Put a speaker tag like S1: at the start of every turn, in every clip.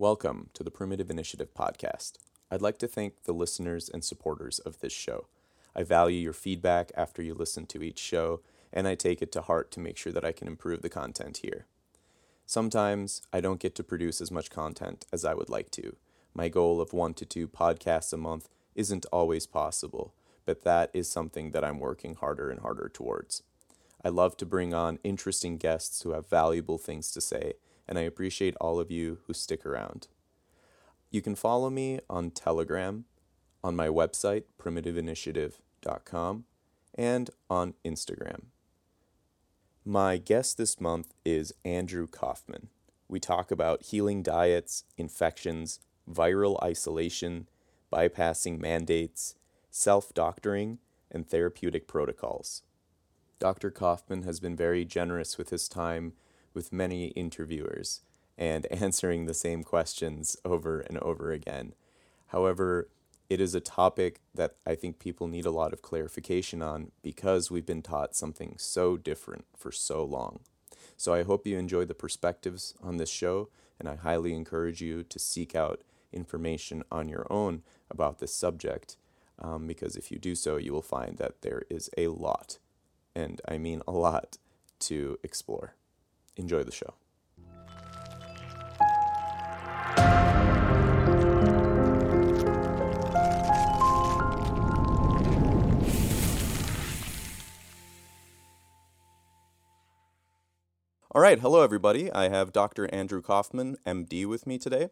S1: Welcome to the Primitive Initiative podcast. I'd like to thank the listeners and supporters of this show. I value your feedback after you listen to each show, and I take it to heart to make sure that I can improve the content here. Sometimes I don't get to produce as much content as I would like to. My goal of one to two podcasts a month isn't always possible, but that is something that I'm working harder and harder towards. I love to bring on interesting guests who have valuable things to say, and I appreciate all of you who stick around. You can follow me on Telegram, on my website, primitiveinitiative.com, and on Instagram. My guest this month is Andrew Kaufman. We talk about healing diets, infections, viral isolation, bypassing mandates, self doctoring, and therapeutic protocols. Dr. Kaufman has been very generous with his time with many interviewers and answering the same questions over and over again. However, it is a topic that I think people need a lot of clarification on because we've been taught something so different for so long. So I hope you enjoy the perspectives on this show, and I highly encourage you to seek out information on your own about this subject um, because if you do so, you will find that there is a lot, and I mean a lot, to explore. Enjoy the show. All right, hello everybody. I have Dr. Andrew Kaufman, MD, with me today.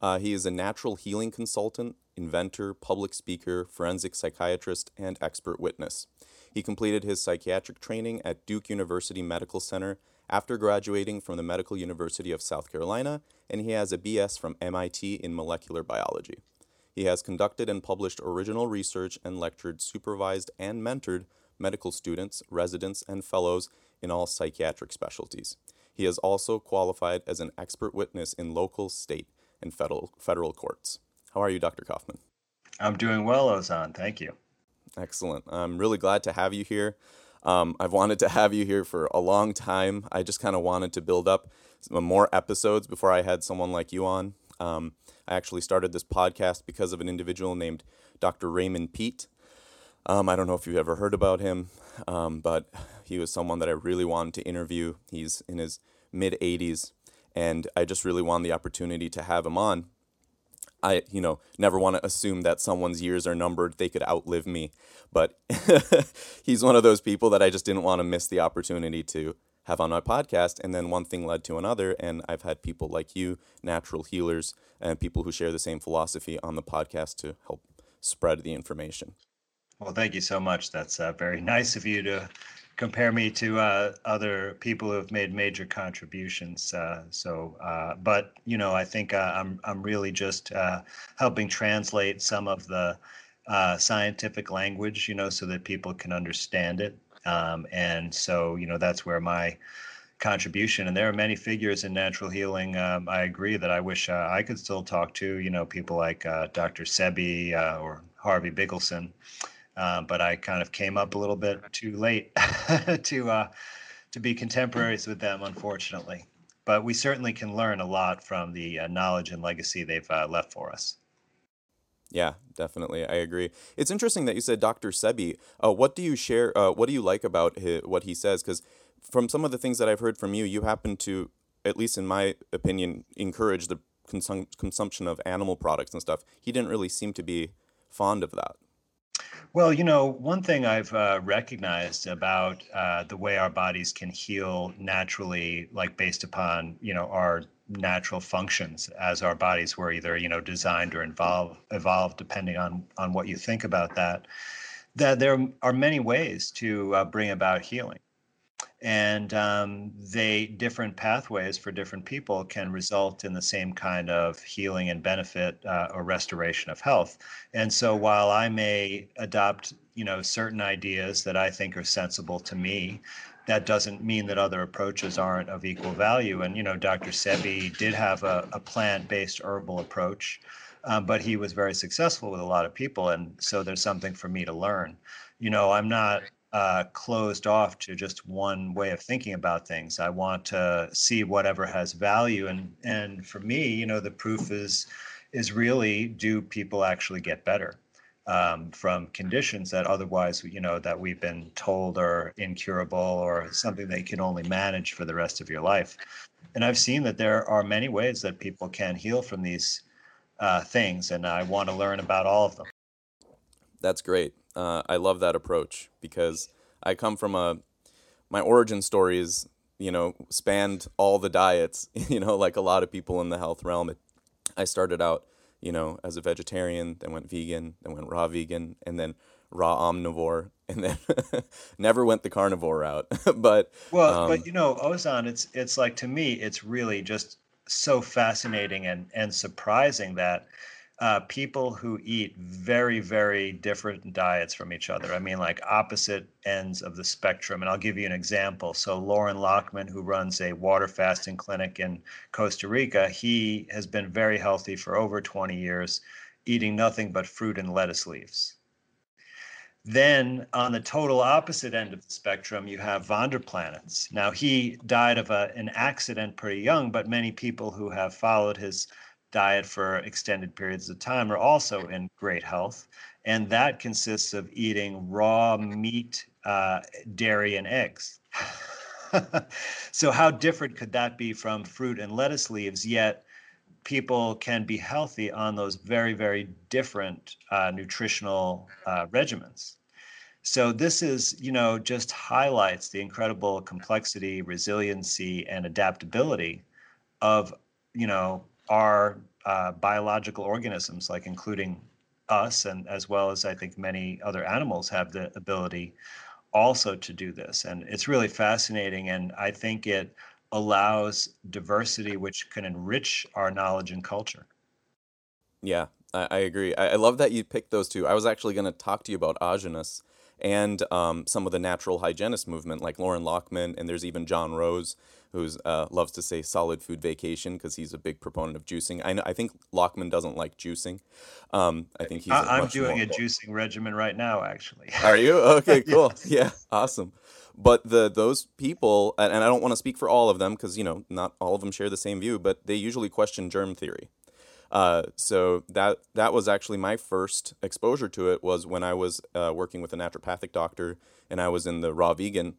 S1: Uh, he is a natural healing consultant, inventor, public speaker, forensic psychiatrist, and expert witness. He completed his psychiatric training at Duke University Medical Center after graduating from the Medical University of South Carolina, and he has a BS from MIT in molecular biology. He has conducted and published original research and lectured, supervised, and mentored medical students, residents, and fellows in all psychiatric specialties. He is also qualified as an expert witness in local, state, and federal, federal courts. How are you, Dr. Kaufman?
S2: I'm doing well, Ozan. Thank you.
S1: Excellent. I'm really glad to have you here. Um, I've wanted to have you here for a long time. I just kind of wanted to build up some more episodes before I had someone like you on. Um, I actually started this podcast because of an individual named Dr. Raymond Peat. Um, I don't know if you've ever heard about him, um, but he was someone that I really wanted to interview. He's in his mid 80s, and I just really wanted the opportunity to have him on. I, you know, never want to assume that someone's years are numbered. They could outlive me, but he's one of those people that I just didn't want to miss the opportunity to have on my podcast. And then one thing led to another, and I've had people like you, natural healers, and people who share the same philosophy on the podcast to help spread the information.
S2: Well, thank you so much. That's uh, very nice of you to compare me to uh, other people who have made major contributions. Uh, so, uh, but you know, I think uh, I'm I'm really just uh, helping translate some of the scientific language, you know, so that people can understand it. Um, and so, you know, that's where my contribution. And there are many figures in natural healing. Um, I agree that I wish I could still talk to, you know, people like Dr. Sebi or Harvey Bigelsen. Uh, but I kind of came up a little bit too late to uh, to be contemporaries with them, unfortunately. But we certainly can learn a lot from the uh, knowledge and legacy they've uh, left for us.
S1: Yeah, definitely, I agree. It's interesting that you said Dr. Sebi. Uh, what do you share? what do you like about his, what he says? Because from some of the things that I've heard from you, you happen to, at least in my opinion, encourage the consum- consumption of animal products and stuff. He didn't really seem to be fond of that.
S2: Well, you know, one thing I've uh, recognized about uh, the way our bodies can heal naturally, like based upon, you know, our natural functions as our bodies were either, you know, designed or involved, evolved, depending on, on what you think about that, that there are many ways to uh, bring about healing and um, they different pathways for different people can result in the same kind of healing and benefit uh, or restoration of health. And so while i may adopt you know certain ideas that i think are sensible to me that doesn't mean that other approaches aren't of equal value. And you know dr sebi did have a, a plant-based herbal approach um, but he was very successful with a lot of people and so there's something for me to learn. You know i'm not uh, closed off to just one way of thinking about things. I want to see whatever has value, and and for me, you know, the proof is is really do people actually get better um, from conditions that otherwise, you know, that we've been told are incurable or something that you can only manage for the rest of your life. And I've seen that there are many ways that people can heal from these uh, things, and I want to learn about all of them.
S1: That's great. Uh, I love that approach because I come from a my origin story is you know spanned all the diets. You know, like a lot of people in the health realm. It, I started out you know as a vegetarian, then went vegan, then went raw vegan, and then raw omnivore, and then never went the carnivore route. but
S2: well, um, but you know, Ozan, it's it's like to me, it's really just so fascinating and and surprising that uh, people who eat very, very different diets from each other. I mean, like opposite ends of the spectrum. And I'll give you an example. So, Loren Lockman, who runs a water fasting clinic in Costa Rica, he has been very healthy for over 20 years, eating nothing but fruit and lettuce leaves. Then, on the total opposite end of the spectrum, you have Vonderplanitz. Now, he died of a, an accident pretty young, but many people who have followed his diet for extended periods of time are also in great health. And that consists of eating raw meat, uh, dairy, and eggs. so, how different could that be from fruit and lettuce leaves? Yet, people can be healthy on those very, very different uh, nutritional uh, regimens. So this is, you know, just highlights the incredible complexity, resiliency, and adaptability of, you know, are uh, biological organisms, like including us, and as well as I think many other animals have the ability also to do this. And it's really fascinating. And I think it allows diversity, which can enrich our knowledge and culture.
S1: Yeah, I, I agree. I, I, love that you picked those two. I was actually going to talk to you about Aajonus and um, some of the natural hygienist movement, like Loren Lockman, and there's even John Rose, who uh, loves to say solid food vacation because he's a big proponent of juicing. I, know, I think Lockman doesn't like juicing. Um, I think he's.
S2: I, am doing a juicing regimen right now, actually.
S1: Are you okay? Cool. yes. Yeah, awesome. But the those people, and I don't want to speak for all of them because you know not all of them share the same view, but they usually question germ theory. Uh, so that that was actually my first exposure to it was when I was uh, working with a naturopathic doctor and I was in the raw vegan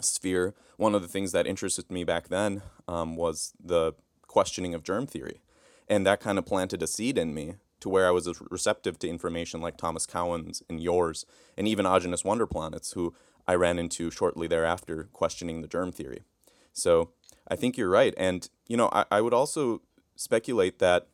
S1: sphere. One of the things that interested me back then um, was the questioning of germ theory, and that kind of planted a seed in me to where I was receptive to information like Thomas Cowan's and yours, and even Aajonus Vonderplanitz, who I ran into shortly thereafter questioning the germ theory. So I think you're right. And, you know, I, I would also speculate that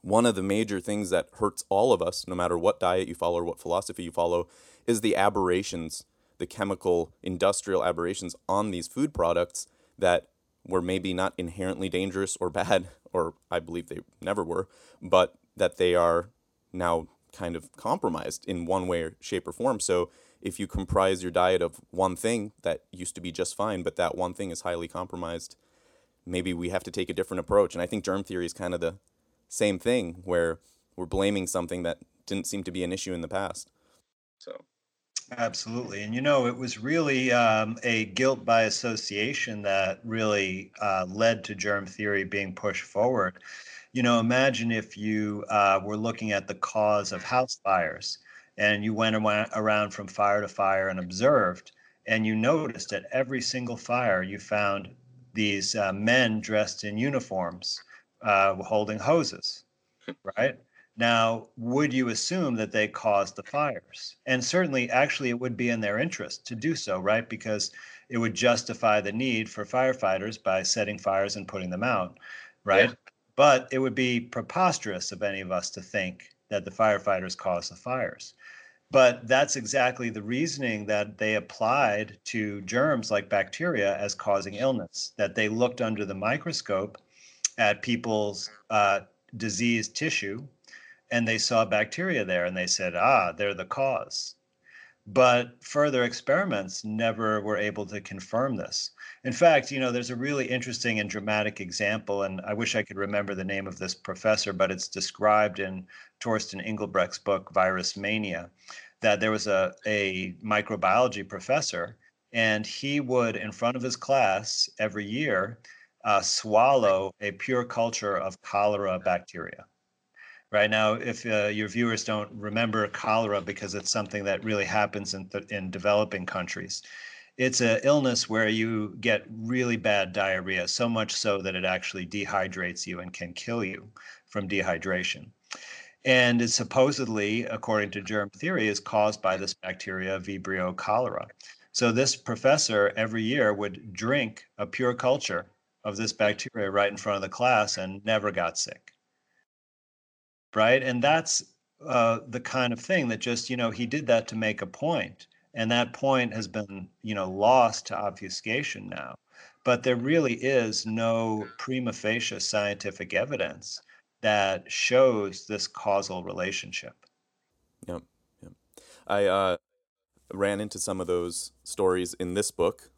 S1: one of the major things that hurts all of us, no matter what diet you follow or what philosophy you follow, is the aberrations, the chemical industrial aberrations on these food products that were maybe not inherently dangerous or bad, or I believe they never were, but that they are now kind of compromised in one way or shape or form. So if you comprise your diet of one thing that used to be just fine, but that one thing is highly compromised, maybe we have to take a different approach. And I think germ theory is kind of the same thing where we're blaming something that didn't seem to be an issue in the past. So.
S2: Absolutely. And you know, it was really um, a guilt by association that really uh, led to germ theory being pushed forward. You know, imagine if you uh, were looking at the cause of house fires and you went around from fire to fire and observed, and you noticed at every single fire you found these uh, men dressed in uniforms uh, holding hoses, right? Now, would you assume that they caused the fires? And certainly, actually, it would be in their interest to do so, right? Because it would justify the need for firefighters by setting fires and putting them out, right? Yeah. But it would be preposterous of any of us to think that the firefighters caused the fires. But that's exactly the reasoning that they applied to germs like bacteria as causing illness, that they looked under the microscope at people's uh, diseased tissue and they saw bacteria there and they said, ah, they're the cause. But further experiments never were able to confirm this. In fact, you know, there's a really interesting and dramatic example, and I wish I could remember the name of this professor, but it's described in Torsten Engelbrecht's book, Virus Mania, that there was a, a microbiology professor, and he would, in front of his class every year, uh, swallow a pure culture of cholera bacteria. Right now, if uh, your viewers don't remember cholera because it's something that really happens in, th- in developing countries, it's an illness where you get really bad diarrhea, so much so that it actually dehydrates you and can kill you from dehydration. And it supposedly, according to germ theory, is caused by this bacteria, Vibrio cholera. So this professor every year would drink a pure culture of this bacteria right in front of the class and never got sick. Right. And that's uh, the kind of thing that just, you know, he did that to make a point. And that point has been you know lost to obfuscation now. But there really is no prima facie scientific evidence that shows this causal relationship.
S1: Yep yep. I uh, ran into some of those stories in this book.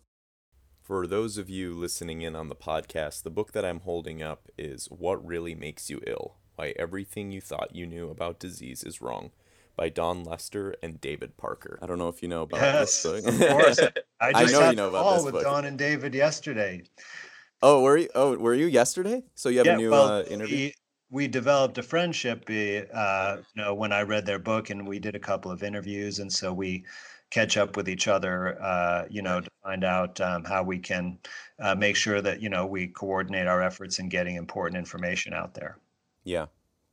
S1: For those of you listening in on the podcast the book that i'm holding up is what really makes you ill why everything you thought you knew about disease is wrong by Dawn Lester and David Parker. I don't know if you know about yes, this book.
S2: of course. I just I know you know about this with book. Dawn and David yesterday.
S1: Oh, were you? Oh, were you yesterday? So you have yeah, a new well, uh, interview.
S2: We, we developed a friendship. Uh, you know, when I read their book, and we did a couple of interviews, and so we catch up with each other. Uh, you know, to find out um, how we can uh, make sure that you know we coordinate our efforts in getting important information out there.
S1: Yeah,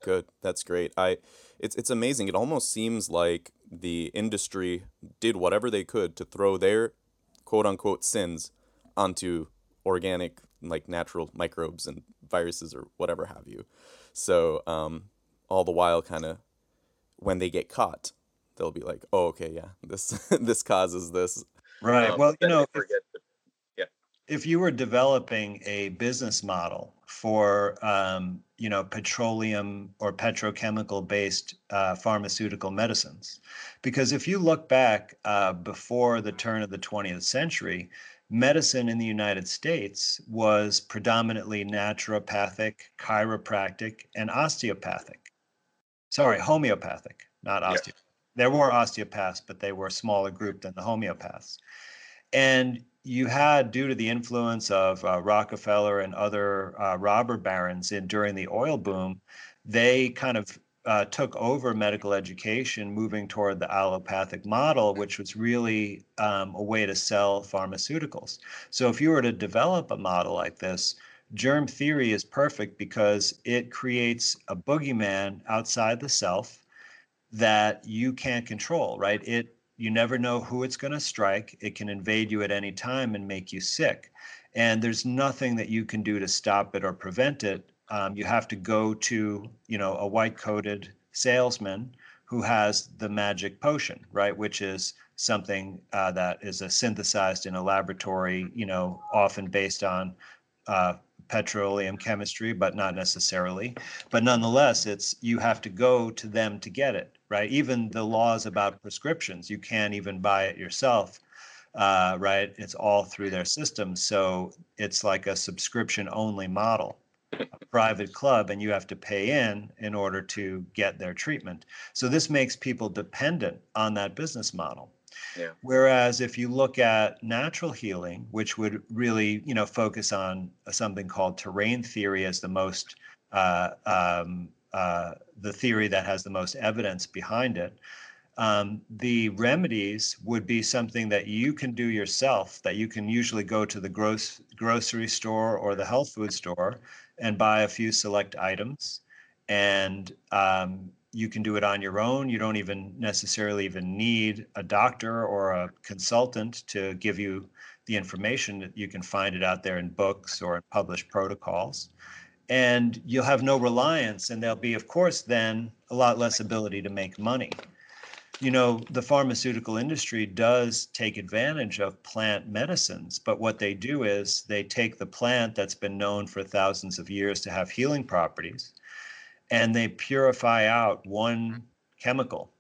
S1: good. That's great. I it's it's amazing. It almost seems like the industry did whatever they could to throw their quote unquote sins onto organic like natural microbes and viruses or whatever have you. So um, all the while, kind of when they get caught, they'll be like, "Oh, okay, yeah, this this causes this."
S2: Right. Um, well, you know, if, yeah. if you were developing a business model for um, you know petroleum or petrochemical based uh, pharmaceutical medicines. Because if you look back uh, before the turn of the 20th century medicine in the united states was predominantly naturopathic chiropractic and osteopathic. Sorry homeopathic not osteopathic there were osteopaths but they were a smaller group than the homeopaths. And you had, due to the influence of uh, Rockefeller and other uh, robber barons in, during the oil boom, they kind of uh, took over medical education, moving toward the allopathic model, which was really um, a way to sell pharmaceuticals. So, if you were to develop a model like this, germ theory is perfect because it creates a boogeyman outside the self that you can't control, right? It you never know who it's going to strike. It can invade you at any time and make you sick. And there's nothing that you can do to stop it or prevent it. Um, you have to go to, you know, a white-coated salesman who has the magic potion, right? Which is something uh, that is synthesized in a laboratory, you know, often based on uh, petroleum chemistry, but not necessarily. But nonetheless, it's you have to go to them to get it right? Even the laws about prescriptions, you can't even buy it yourself, uh, right? It's all through their system. So it's like a subscription only model, a private club, and you have to pay in in order to get their treatment. So this makes people dependent on that business model. Whereas if you look at natural healing, which would really, you know, focus on something called terrain theory as the most uh, um, uh, the theory that has the most evidence behind it. Um, the remedies would be something that you can do yourself, that you can usually go to the gross, grocery store or the health food store and buy a few select items. And um, you can do it on your own. You don't even necessarily even need a doctor or a consultant to give you the information. You can find it out there in books or in published protocols and you'll have no reliance and there'll be of course then a lot less ability to make money you know the pharmaceutical industry does take advantage of plant medicines but what they do is they take the plant that's been known for thousands of years to have healing properties and they purify out one chemical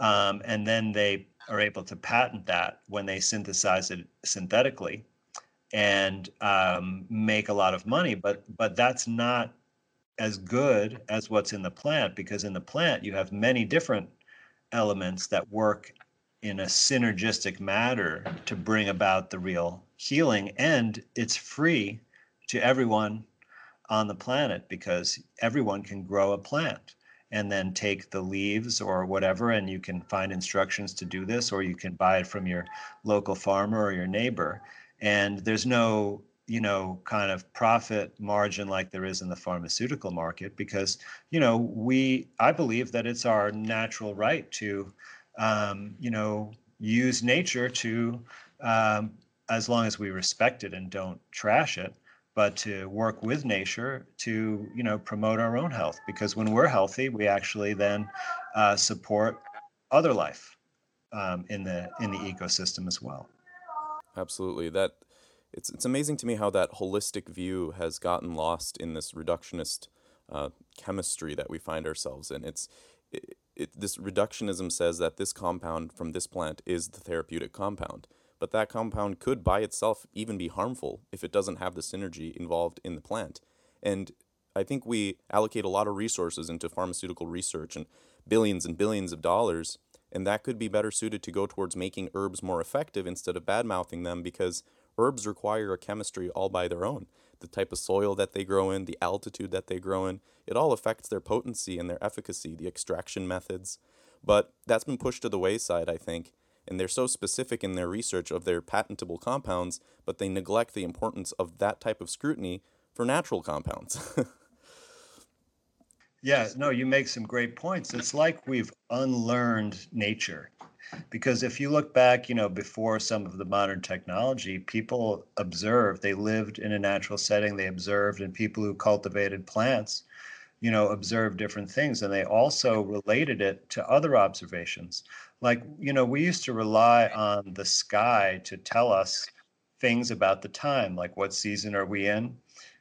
S2: um, and then they are able to patent that when they synthesize it synthetically and um, make a lot of money. But but that's not as good as what's in the plant because in the plant you have many different elements that work in a synergistic manner to bring about the real healing. And it's free to everyone on the planet because everyone can grow a plant and then take the leaves or whatever and you can find instructions to do this or you can buy it from your local farmer or your neighbor. And there's no you know kind of profit margin like there is in the pharmaceutical market because you know we i believe that it's our natural right to um, you know use nature to um, as long as we respect it and don't trash it but to work with nature to you know promote our own health because when we're healthy we actually then uh, support other life um, in the in the ecosystem as well.
S1: Absolutely. That it's it's amazing to me how that holistic view has gotten lost in this reductionist uh, chemistry that we find ourselves in. It's it, it, this reductionism says that this compound from this plant is the therapeutic compound, but that compound could by itself even be harmful if it doesn't have the synergy involved in the plant. And I think we allocate a lot of resources into pharmaceutical research and billions and billions of dollars, and that could be better suited to go towards making herbs more effective instead of bad mouthing them because herbs require a chemistry all by their own. The type of soil that they grow in, the altitude that they grow in, it all affects their potency and their efficacy, the extraction methods. But that's been pushed to the wayside, I think, and they're so specific in their research of their patentable compounds, but they neglect the importance of that type of scrutiny for natural compounds.
S2: yeah, no, you make some great points. It's like we've unlearned nature because if you look back you know before some of the modern technology people observed they lived in a natural setting they observed and people who cultivated plants you know observed different things and they also related it to other observations like you know we used to rely on the sky to tell us things about the time like what season are we in?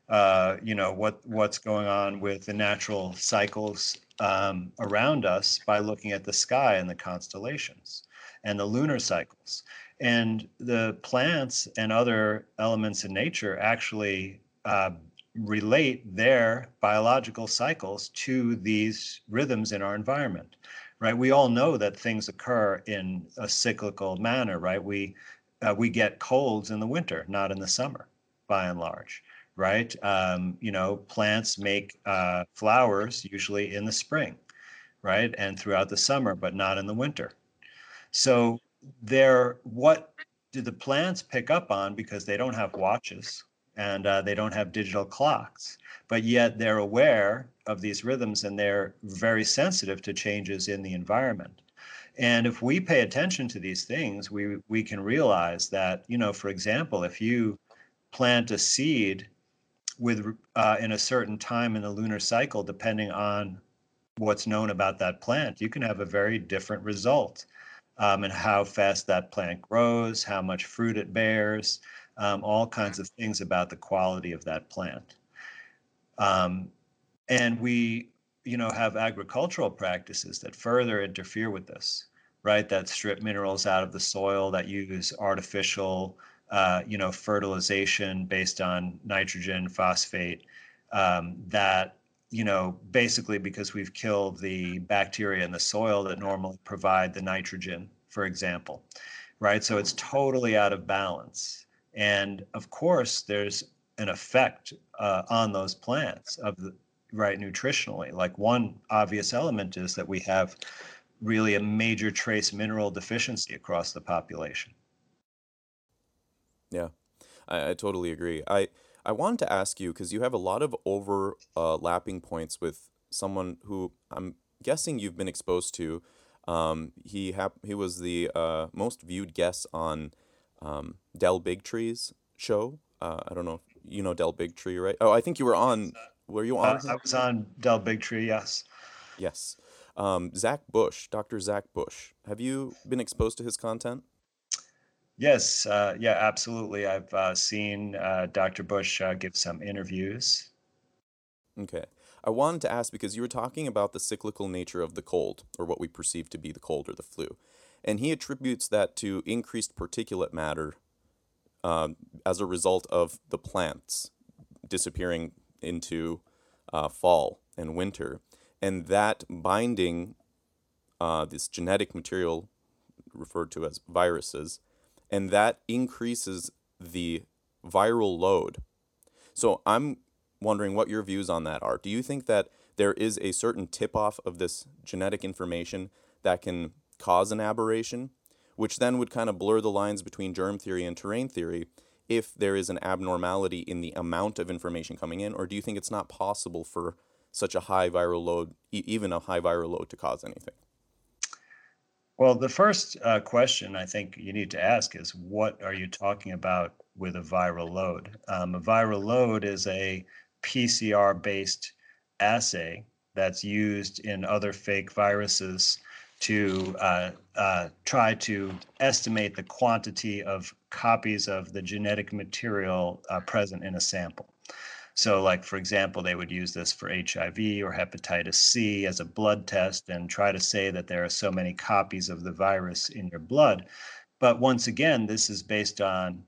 S2: Uh, you know what what's going on with the natural cycles um, around us by looking at the sky and the constellations and the lunar cycles. And the plants and other elements in nature actually uh, relate their biological cycles to these rhythms in our environment, right? We all know that things occur in a cyclical manner, right? We uh, we get colds in the winter, not in the summer, by and large right? Um, you know, plants make uh, flowers usually in the spring, right? And throughout the summer, but not in the winter. So they're what do the plants pick up on because they don't have watches and uh, they don't have digital clocks, but yet they're aware of these rhythms and they're very sensitive to changes in the environment. And if we pay attention to these things, we we can realize that, you know, for example, if you plant a seed with uh, in a certain time in the lunar cycle, depending on what's known about that plant, you can have a very different result um, and how fast that plant grows, how much fruit it bears, um, all kinds of things about the quality of that plant. Um, and we, you know, have agricultural practices that further interfere with this, right? That strip minerals out of the soil, that use artificial uh, you know, fertilization based on nitrogen, phosphate, um, that, you know, basically because we've killed the bacteria in the soil that normally provide the nitrogen, for example, right? So it's totally out of balance. And of course, there's an effect uh, on those plants of the right nutritionally. Like one obvious element is that we have really a major trace mineral deficiency across the population.
S1: Yeah, I, I totally agree. I I wanted to ask you because you have a lot of overlapping points with someone who I'm guessing you've been exposed to. Um, he hap- he was the uh, most viewed guest on um, Del Bigtree's show. Uh, I don't know if you know Del Bigtree, right? Oh, I think you were on. Were you on?
S2: I was on Del Bigtree. Yes.
S1: Yes. Um, Zach Bush, Dr. Zach Bush. Have you been exposed to his content?
S2: Yes, uh, yeah, absolutely. I've uh, seen uh, Dr. Bush uh, give some interviews.
S1: Okay. I wanted to ask because you were talking about the cyclical nature of the cold, or what we perceive to be the cold or the flu. And he attributes that to increased particulate matter um, as a result of the plants disappearing into uh, fall and winter. And that binding uh, this genetic material referred to as viruses, and that increases the viral load. So I'm wondering what your views on that are. Do you think that there is a certain tip off of this genetic information that can cause an aberration, which then would kind of blur the lines between germ theory and terrain theory if there is an abnormality in the amount of information coming in, or do you think it's not possible for such a high viral load, e- even a high viral load, to cause anything?
S2: Well, the first uh, question I think you need to ask is what are you talking about with a viral load? Um, a viral load is a PCR based assay that's used in other fake viruses to uh, uh, try to estimate the quantity of copies of the genetic material uh, present in a sample. So, like for example, they would use this for HIV or hepatitis C as a blood test and try to say that there are so many copies of the virus in your blood. But once again, this is based on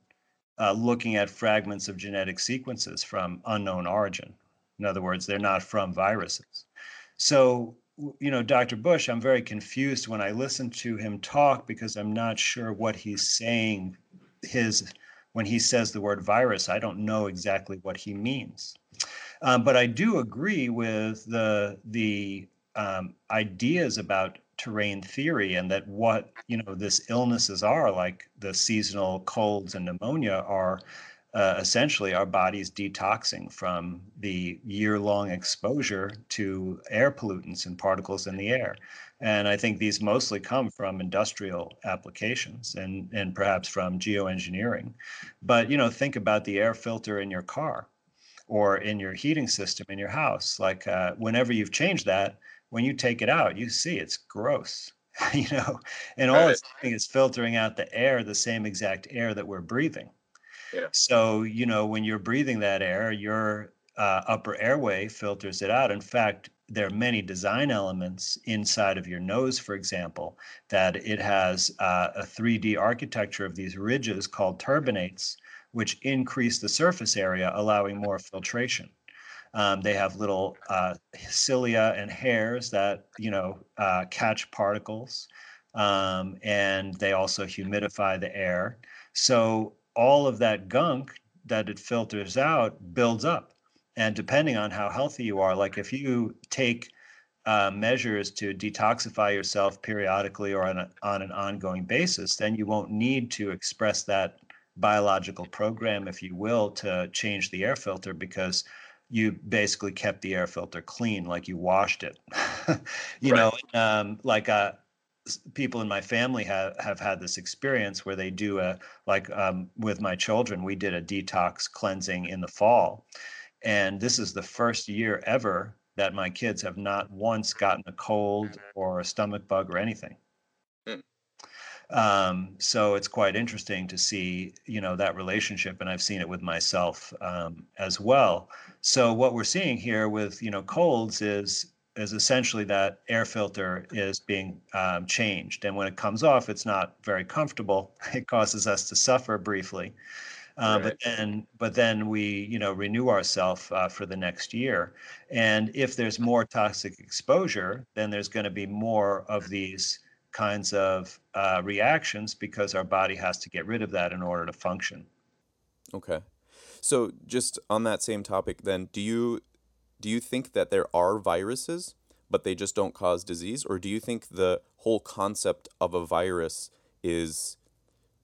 S2: uh, looking at fragments of genetic sequences from unknown origin. In other words, they're not from viruses. So, you know, Dr. Bush, I'm very confused when I listen to him talk because I'm not sure what he's saying. His when he says the word virus, I don't know exactly what he means. Um, but I do agree with the the um, ideas about terrain theory and that what you know this illnesses are like the seasonal colds and pneumonia are uh, essentially our bodies detoxing from the year-long exposure to air pollutants and particles in the air and I think these mostly come from industrial applications and, and perhaps from geoengineering. But, you know, think about the air filter in your car or in your heating system in your house. Like uh, whenever you've changed that, when you take it out, you see it's gross, you know, and all it's doing is filtering out the air, the same exact air that we're breathing. So, you know, when you're breathing that air, your uh, upper airway filters it out. In fact, there are many design elements inside of your nose, for example, that it has uh, a 3D architecture of these ridges called turbinates, which increase the surface area, allowing more filtration. Um, they have little uh, cilia and hairs that you know uh, catch particles, um, and they also humidify the air. So all of that gunk that it filters out builds up and depending on how healthy you are, like if you take uh, measures to detoxify yourself periodically or on, a, on an ongoing basis, then you won't need to express that biological program, if you will, to change the air filter because you basically kept the air filter clean, like you washed it. you right. know, um, like uh, people in my family have, have had this experience where they do a, like um, with my children, we did a detox cleansing in the fall and this is the first year ever that my kids have not once gotten a cold mm-hmm. or a stomach bug or anything. Mm. Um, so it's quite interesting to see, you know, that relationship, and I've seen it with myself um, as well. So what we're seeing here with, you know, colds is is essentially that air filter is being um, changed, and when it comes off, it's not very comfortable. It causes us to suffer briefly. Uh, right. But then, but then we, you know, renew ourselves uh, for the next year. And if there's more toxic exposure, then there's going to be more of these kinds of uh, reactions because our body has to get rid of that in order to function.
S1: Okay. So just on that same topic, then, do you do you think that there are viruses, but they just don't cause disease, or do you think the whole concept of a virus is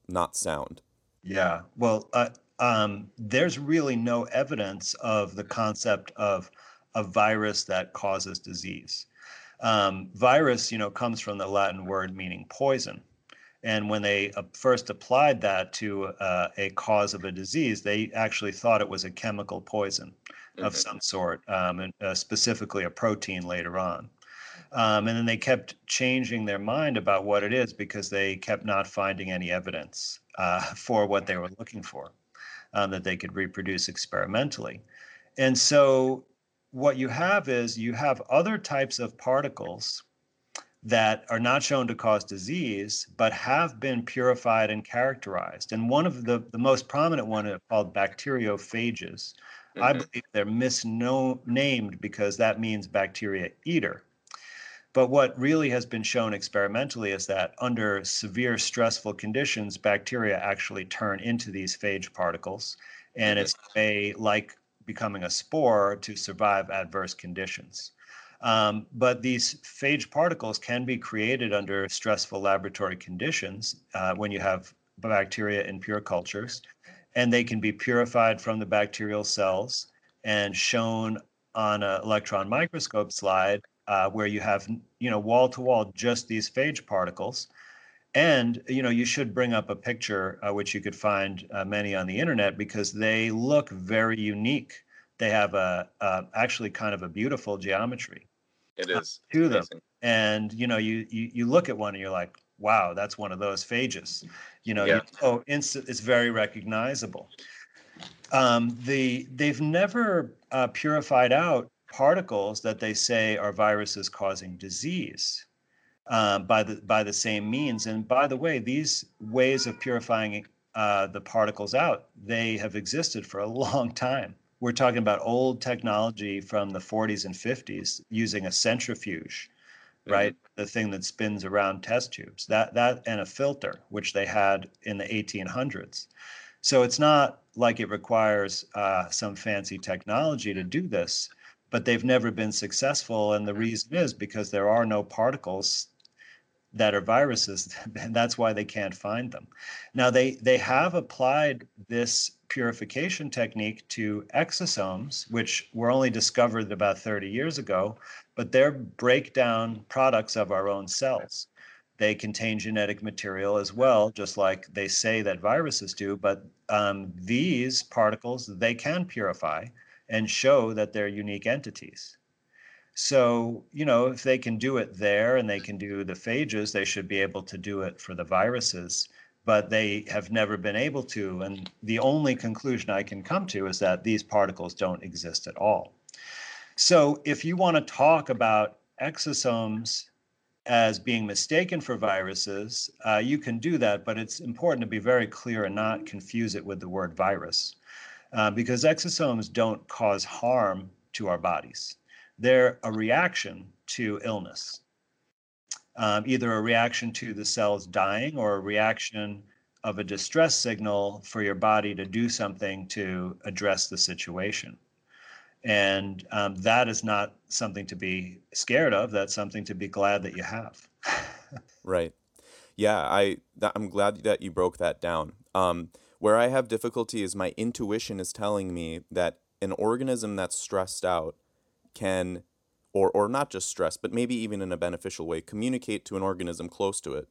S1: not sound?
S2: Yeah. Well, uh, um, there's really no evidence of the concept of a virus that causes disease. Um, virus, you know, comes from the Latin word meaning poison. And when they uh, first applied that to uh, a cause of a disease, they actually thought it was a chemical poison mm-hmm. of some sort, um, and uh, specifically a protein later on. Um, and then they kept changing their mind about what it is because they kept not finding any evidence uh, for what they were looking for um, that they could reproduce experimentally. And so what you have is you have other types of particles that are not shown to cause disease, but have been purified and characterized. And one of the, the most prominent one is called bacteriophages. Mm-hmm. I believe they're misnamed because that means bacteria eater. But what really has been shown experimentally is that under severe stressful conditions, bacteria actually turn into these phage particles. And it's a like becoming a spore to survive adverse conditions. Um, but these phage particles can be created under stressful laboratory conditions uh, when you have bacteria in pure cultures, and they can be purified from the bacterial cells and shown on an electron microscope slide uh, where you have you know wall to wall just these phage particles. And you know you should bring up a picture uh, which you could find uh, many on the internet because they look very unique. They have a, a actually kind of a beautiful geometry.
S1: It is.
S2: To them. And you know you, you you look at one and you're like wow that's one of those phages you know yeah. you, oh instant it's very recognizable um, the they've never uh, purified out particles that they say are viruses causing disease uh, by the by the same means. And by the way, these ways of purifying uh, the particles out they have existed for a long time. We're talking about old technology from the 40s and 50s using a centrifuge. Right? The thing that spins around test tubes. That that and a filter, which they had in the 1800s. So it's not like it requires uh, some fancy technology to do this, but they've never been successful. And the reason is because there are no particles that are viruses, and that's why they can't find them. Now they they have applied this purification technique to exosomes, which were only discovered about 30 years ago, but they're breakdown products of our own cells. They contain genetic material as well, just like they say that viruses do. But um, these particles they can purify and show that they're unique entities. So, you know, if they can do it there and they can do the phages, they should be able to do it for the viruses, but they have never been able to. And the only conclusion I can come to is that these particles don't exist at all. So, if you want to talk about exosomes as being mistaken for viruses, uh, you can do that, but it's important to be very clear and not confuse it with the word virus uh, because exosomes don't cause harm to our bodies they're a reaction to illness, um, either a reaction to the cells dying or a reaction of a distress signal for your body to do something to address the situation. And um, that is not something to be scared of. That's something to be glad that you have.
S1: right. Yeah, I I'm glad that you broke that down. Um, where I have difficulty is my intuition is telling me that an organism that's stressed out can or or not just stress, but maybe even in a beneficial way, communicate to an organism close to it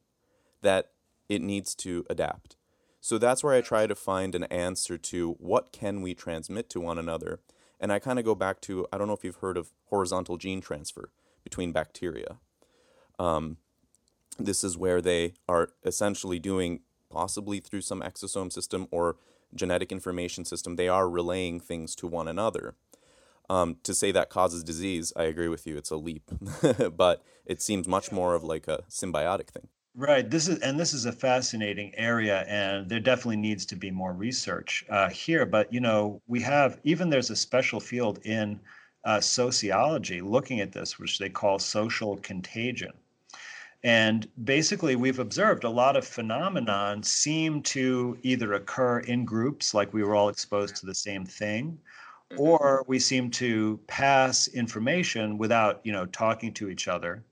S1: that it needs to adapt. So that's where I try to find an answer to what can we transmit to one another. And I kind of go back to I don't know if you've heard of horizontal gene transfer between bacteria. Um, this is where they are essentially doing, possibly through some exosome system or genetic information system, they are relaying things to one another. Um, to say that causes disease, I agree with you. It's a leap, but it seems much more of like a symbiotic thing.
S2: Right. This is and this is a fascinating area, and there definitely needs to be more research uh, here. But you know, we have even there's a special field in uh, sociology looking at this, which they call social contagion. And basically, we've observed a lot of phenomenon seem to either occur in groups, like we were all exposed to the same thing, Mm-hmm. or we seem to pass information without you know talking to each other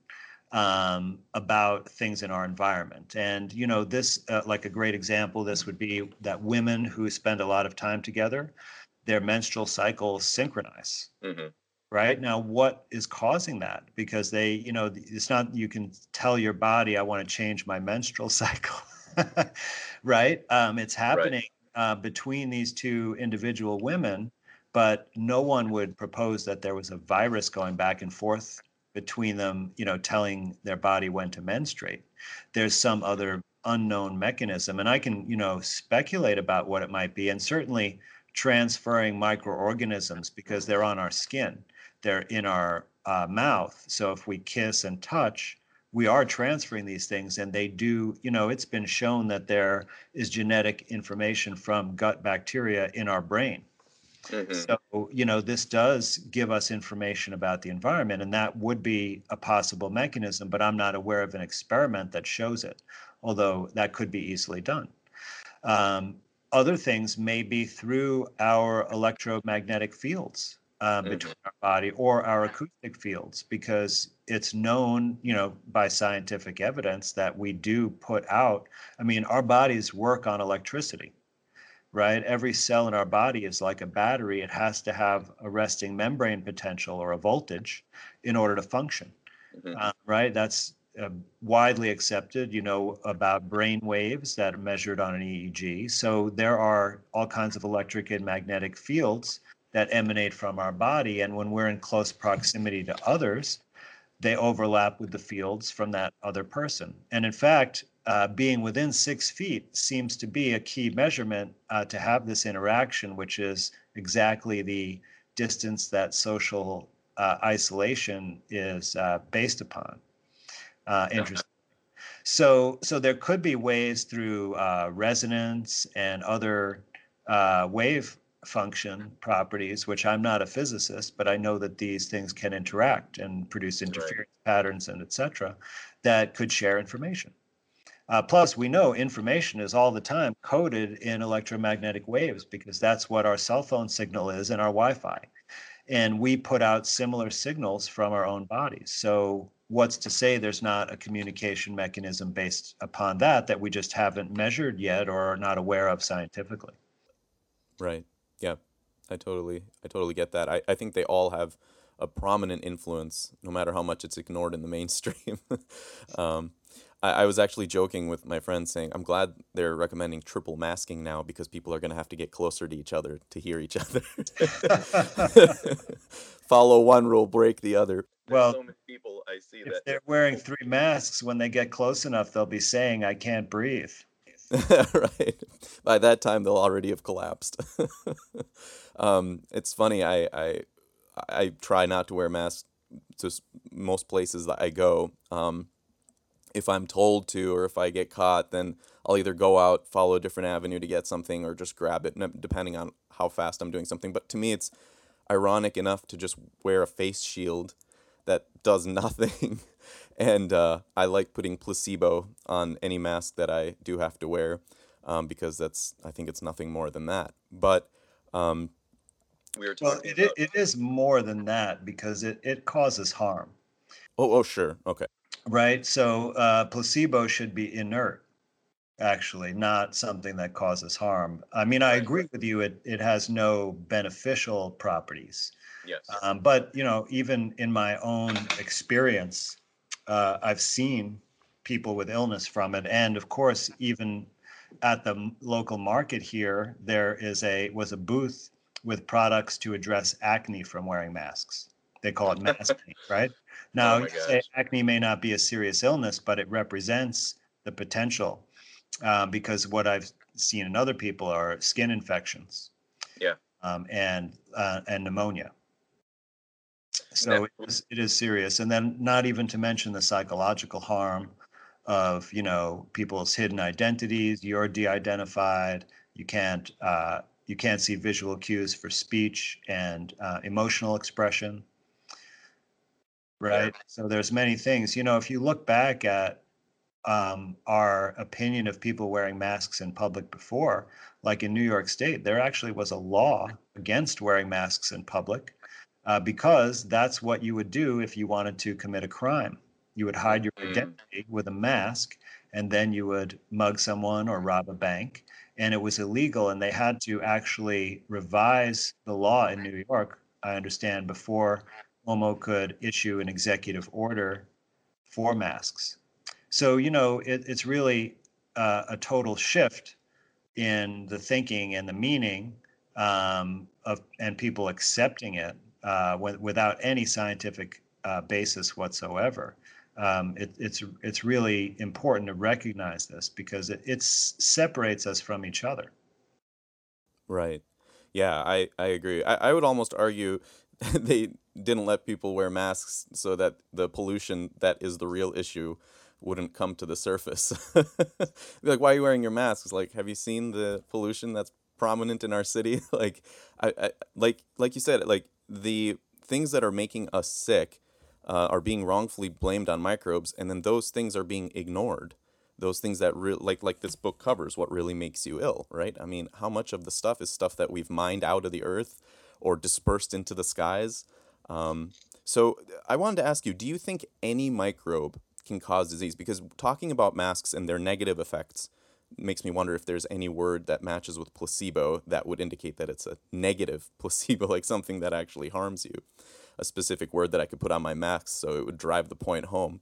S2: um, about things in our environment. And you know this uh, like a great example this would be that women who spend a lot of time together their menstrual cycles synchronize. Mm-hmm. right? Now what is causing that? Because they you know it's not you can tell your body i want to change my menstrual cycle. Right? Um, it's happening right. uh, between these two individual women but no one would propose that there was a virus going back and forth between them, you know, telling their body when to menstruate. There's some other unknown mechanism. And I can, you know, speculate about what it might be. And certainly transferring microorganisms because they're on our skin, they're in our uh, mouth. So if we kiss and touch, we are transferring these things and they do you know it's been shown that there is genetic information from gut bacteria in our brain Mm-hmm. So, you know, this does give us information about the environment, and that would be a possible mechanism, but I'm not aware of an experiment that shows it, although that could be easily done. Um, other things may be through our electromagnetic fields uh, mm-hmm. between our body or our acoustic fields, because it's known, you know, by scientific evidence that we do put out. I mean, our bodies work on electricity right? Every cell in our body is like a battery. It has to have a resting membrane potential or a voltage in order to function, mm-hmm. uh, right? That's uh, widely accepted. You know about brain waves that are measured on an EEG. So there are all kinds of electric and magnetic fields that emanate from our body. And when we're in close proximity to others, they overlap with the fields from that other person. And in fact, uh, being within six feet seems to be a key measurement uh, to have this interaction, which is exactly the distance that social uh, isolation is uh, based upon. Uh, interesting. So, so there could be ways through uh, resonance and other wave function properties, which I'm not a physicist, but I know that these things can interact and produce interference right. patterns and etc. that could share information. Uh, plus, we know information is all the time coded in electromagnetic waves because that's what our cell phone signal is and our Wi Fi. And we put out similar signals from our own bodies. So, what's to say there's not a communication mechanism based upon that that we just haven't measured yet or are not aware of scientifically?
S1: Right. Yeah. I totally, I totally get that. I, I think they all have a prominent influence, no matter how much it's ignored in the mainstream. um, I, I was actually joking with my friends saying, I'm glad they're recommending triple masking now because people are going to have to get closer to each other to hear each other. Follow one rule, break the other.
S2: Well, so many people I see if that they're wearing three masks, when they get close enough, they'll be saying, I can't breathe.
S1: right. By that time, they'll already have collapsed. um, it's funny. I, I I try not to wear masks to most places that I go. Um, if I'm told to or if I get caught, then I'll either go out, follow a different avenue to get something, or just grab it, depending on how fast I'm doing something. But to me, it's ironic enough to just wear a face shield that does nothing. and uh, I like putting placebo on any mask that I do have to wear um, because that's I think it's nothing more than that. But um,
S2: we were well, it, about- it is more than that because it, it causes harm.
S1: Oh, oh, sure. Okay.
S2: Right. So uh, placebo should be inert, actually, not something that causes harm. I mean, I agree with you. It it has no beneficial properties.
S3: Yes.
S2: Um, but you know, even in my own experience, uh, I've seen people with illness from it, and of course, even at the local market here, there is a was a booth with products to address acne from wearing masks. They call it maskne, right? Now, oh acne may not be a serious illness, but it represents the potential um, because what I've seen in other people are skin infections.
S3: Yeah.
S2: Um, and uh, and pneumonia. So it is, it is serious, and then not even to mention the psychological harm of you know people's hidden identities. You're de-identified. You can't uh, you can't see visual cues for speech and uh, emotional expression right? So there's many things. You know, if you look back at um, our opinion of people wearing masks in public before, like in New York State, there actually was a law against wearing masks in public uh, because that's what you would do if you wanted to commit a crime. You would hide your mm. identity with a mask, and then you would mug someone or rob a bank. And it was illegal, and they had to actually revise the law in New York, I understand, before Cuomo could issue an executive order for masks. So, you know, it, it's really uh, a total shift in the thinking and the meaning um, of and people accepting it uh, without any scientific uh, basis whatsoever. Um, it, it's it's really important to recognize this because it it's, separates us from each other.
S1: Right. Yeah, I, I agree. I, I would almost argue they didn't let people wear masks so that the pollution that is the real issue wouldn't come to the surface. like, why are you wearing your mask? It's like, have you seen the pollution that's prominent in our city. like I, I like like you said, like the things that are making us sick uh, are being wrongfully blamed on microbes, and then those things are being ignored. Those things that re- like like this book covers what really makes you ill, right? I mean, how much of the stuff is stuff that we've mined out of the earth or dispersed into the skies? Um, so I wanted to ask you: Do you think any microbe can cause disease? Because talking about masks and their negative effects makes me wonder if there's any word that matches with placebo that would indicate that it's a negative placebo, like something that actually harms you. A specific word that I could put on my mask so it would drive the point home.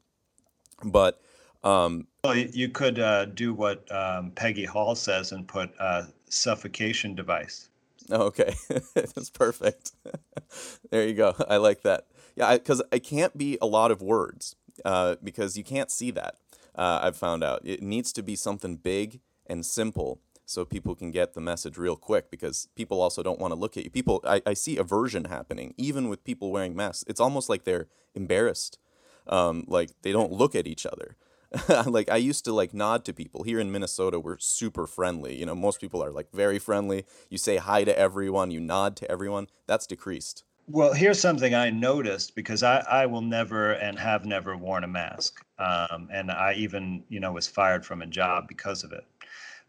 S1: But um,
S2: well, you could uh, do what um, Peggy Hall says and put a suffocation device.
S1: Oh, okay, that's perfect. there you go. I like that. Yeah, because it can't be a lot of words uh, because you can't see that uh, I've found out. It needs to be something big and simple so people can get the message real quick because people also don't want to look at you. People, I, I see aversion happening even with people wearing masks. It's almost like they're embarrassed. Um, like they don't look at each other. like I used to like nod to people here in Minnesota. We're super friendly. You know, most people are like very friendly. You say hi to everyone. You nod to everyone. That's decreased.
S2: Well, here's something I noticed because I, I will never and have never worn a mask. Um, and I even, you know, was fired from a job because of it.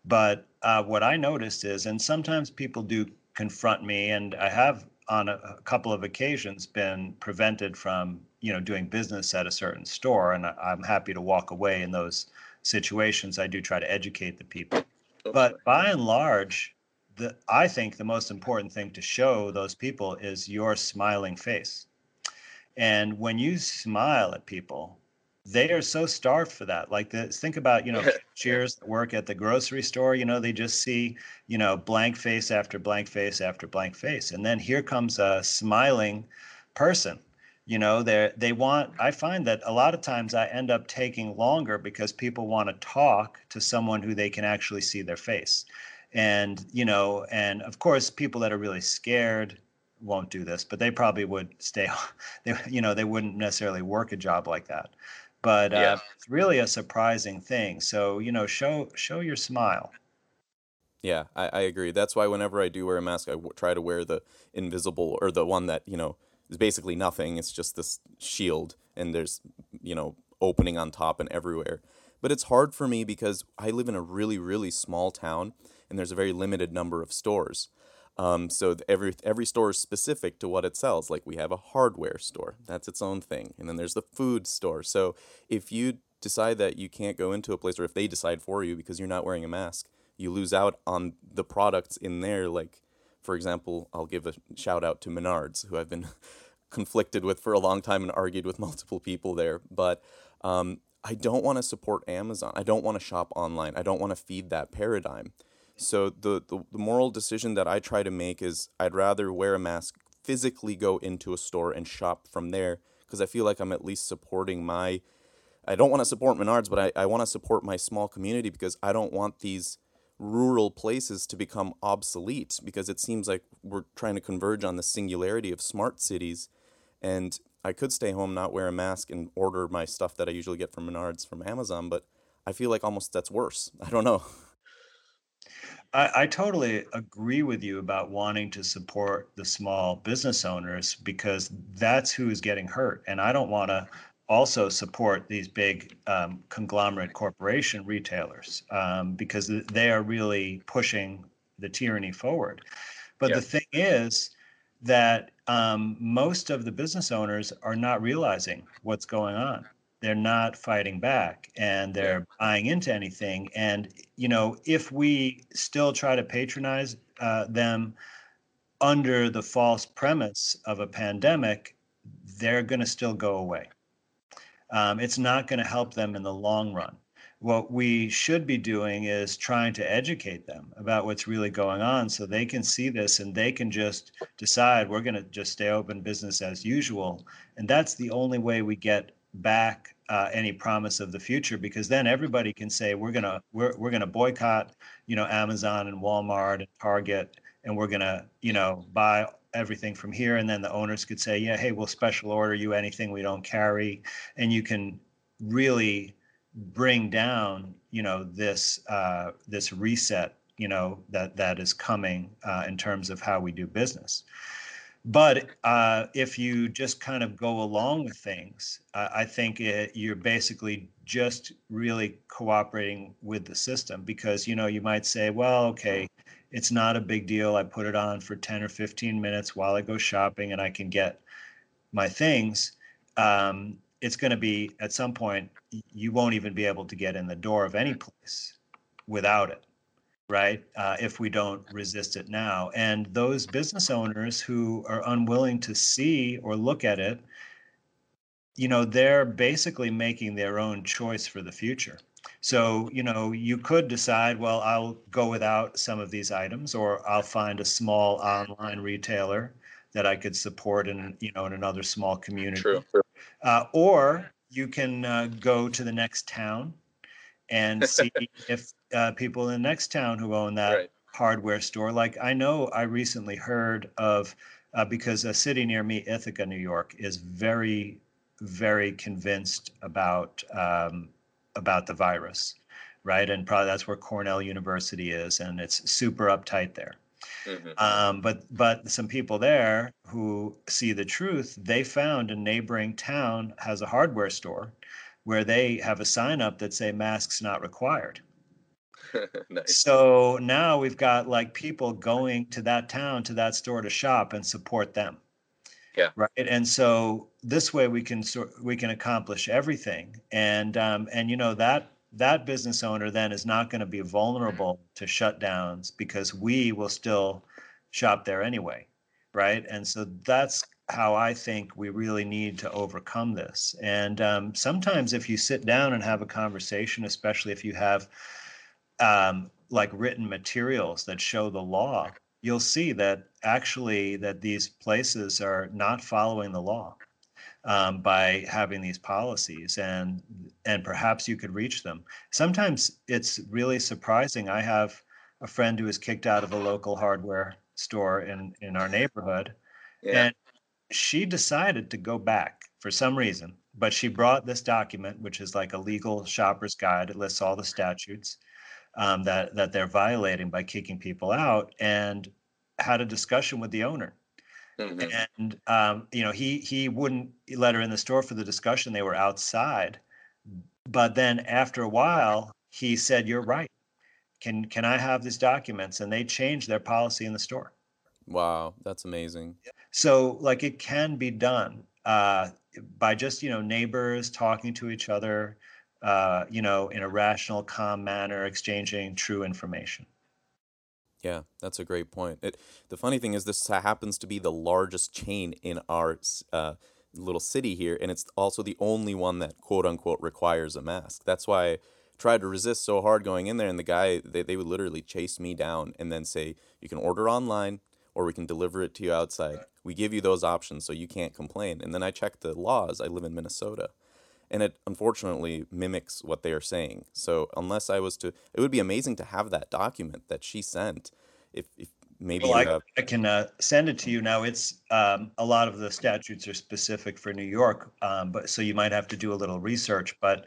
S2: But uh, what I noticed is, and sometimes people do confront me, and I have on a, a, couple of occasions been prevented from, you know, doing business at a certain store. And I, I'm happy to walk away in those situations. I do try to educate the people. But by and large, the I think the most important thing to show those people is your smiling face. And when you smile at people, they are so starved for that. Like this, think about, you know, cheers that work at the grocery store, you know, they just see, you know, blank face after blank face after blank face. And then here comes a smiling person. You know, they they want I find that a lot of times I end up taking longer because people want to talk to someone who they can actually see their face and you know and of course people that are really scared won't do this but they probably would stay they you know they wouldn't necessarily work a job like that but yeah. uh, it's really a surprising thing so you know show show your smile
S1: yeah I, I agree that's why whenever i do wear a mask I w- try to wear the invisible or the one that you know is basically nothing it's just this shield and there's you know opening on top and everywhere but it's hard for me because i live in a really really small town and there's a very limited number of stores. Um, so every every store is specific to what it sells. Like we have a hardware store, that's its own thing, and then there's the food store. So if you decide that you can't go into a place, or if they decide for you because you're not wearing a mask, you lose out on the products in there. Like for example, I'll give a shout out to Menards, who I've been conflicted with for a long time and argued with multiple people there, but. Um, I don't want to support Amazon. I don't want to shop online. I don't want to feed that paradigm. So the, the, the moral decision that I try to make is I'd rather wear a mask, physically go into a store and shop from there because I feel like I'm at least supporting my. I don't want to support Menards, but I, I want to support my small community because I don't want these rural places to become obsolete because it seems like we're trying to converge on the singularity of smart cities. And I could stay home, not wear a mask, and order my stuff that I usually get from Menards from Amazon, but I feel like almost that's worse. I don't know.
S2: I, I totally agree with you about wanting to support the small business owners because that's who's getting hurt. And I don't want to also support these big um, conglomerate corporation retailers um, because they are really pushing the tyranny forward. But the thing is that um, most of the business owners are not realizing what's going on they're not fighting back and they're buying into anything. And, you know, if we still try to patronize uh, them under the false premise of a pandemic, they're going to still go away. Um, it's not going to help them in the long run. What we should be doing is trying to educate them about what's really going on so they can see this and they can just decide we're going to just stay open business as usual. And that's the only way we get back uh, any promise of the future because then everybody can say we're gonna we're, we're gonna boycott you know Amazon and Walmart and Target and we're gonna you know buy everything from here and then the owners could say yeah hey we'll special order you anything we don't carry and you can really bring down you know this uh, this reset you know that that is coming uh, in terms of how we do business. But uh, if you just kind of go along with things, uh, I think it, you're basically just really cooperating with the system because you know you might say, well, okay, it's not a big deal. I put it on for 10 or 15 minutes while I go shopping and I can get my things. Um, it's going to be at some point you won't even be able to get in the door of any place without it right uh, if we don't resist it now. And those business owners who are unwilling to see or look at it you know they're basically making their own choice for the future. So you know you could decide well i'll go without some of these items or i'll find a small online retailer that i could support in you know in another small community.
S3: True.
S2: uh, or you can uh, go to the next town and see if uh, people in the next town who own that
S3: Right.
S2: hardware store. Like I know I recently heard of uh, because a city near me, Ithaca, New York, is very, very convinced about um, about the virus, right? And probably that's where Cornell University is, and it's super uptight there.
S3: Mhm.
S2: Um, but but some people there who see the truth, they found a neighboring town has a hardware store where they have a sign up that say masks not required.
S3: nice.
S2: So now we've got like people going to that town to that store to shop and support them.
S3: Yeah.
S2: Right. And so this way we can sort we can accomplish everything. And um, and you know that that business owner then is not going to be vulnerable to shutdowns because we will still shop there anyway. Right. And so that's how I think we really need to overcome this. And um, sometimes if you sit down and have a conversation, especially if you have um, like written materials that show the law, you'll see that actually that these places are not following the law um, by having these policies, and and perhaps you could reach them. Sometimes it's really surprising. I have a friend who was kicked out of a local hardware store in in our neighborhood,
S3: Yeah.
S2: and she decided to go back for some reason. But she brought this document, which is like a legal shopper's guide. It lists all the statutes um, that that they're violating by kicking people out, and had a discussion with the owner.
S3: Mhm.
S2: And um, you know, he he wouldn't let her in the store for the discussion. They were outside, but then after a while, he said, "You're right. Can can I have these documents?" And they changed their policy in the store.
S1: Wow, that's amazing.
S2: So like it can be done uh, by just you know neighbors talking to each other, uh, you know, in a rational, calm manner, exchanging true information.
S1: Yeah, that's a great point. It, the funny thing is, this happens to be the largest chain in our uh, little city here, and it's also the only one that quote unquote requires a mask. That's why I tried to resist so hard going in there, and the guy, they, they would literally chase me down and then say, You can order online or we can deliver it to you outside. We give you those options so you can't complain. And then I checked the laws. I live in Minnesota and it unfortunately mimics what they are saying. So unless I was to, it would be amazing to have that document that she sent. If, if maybe
S2: Well, I,
S1: have,
S2: I can uh, send it to you now. It's um, a lot of the statutes are specific for New York, um, but so you might have to do a little research. But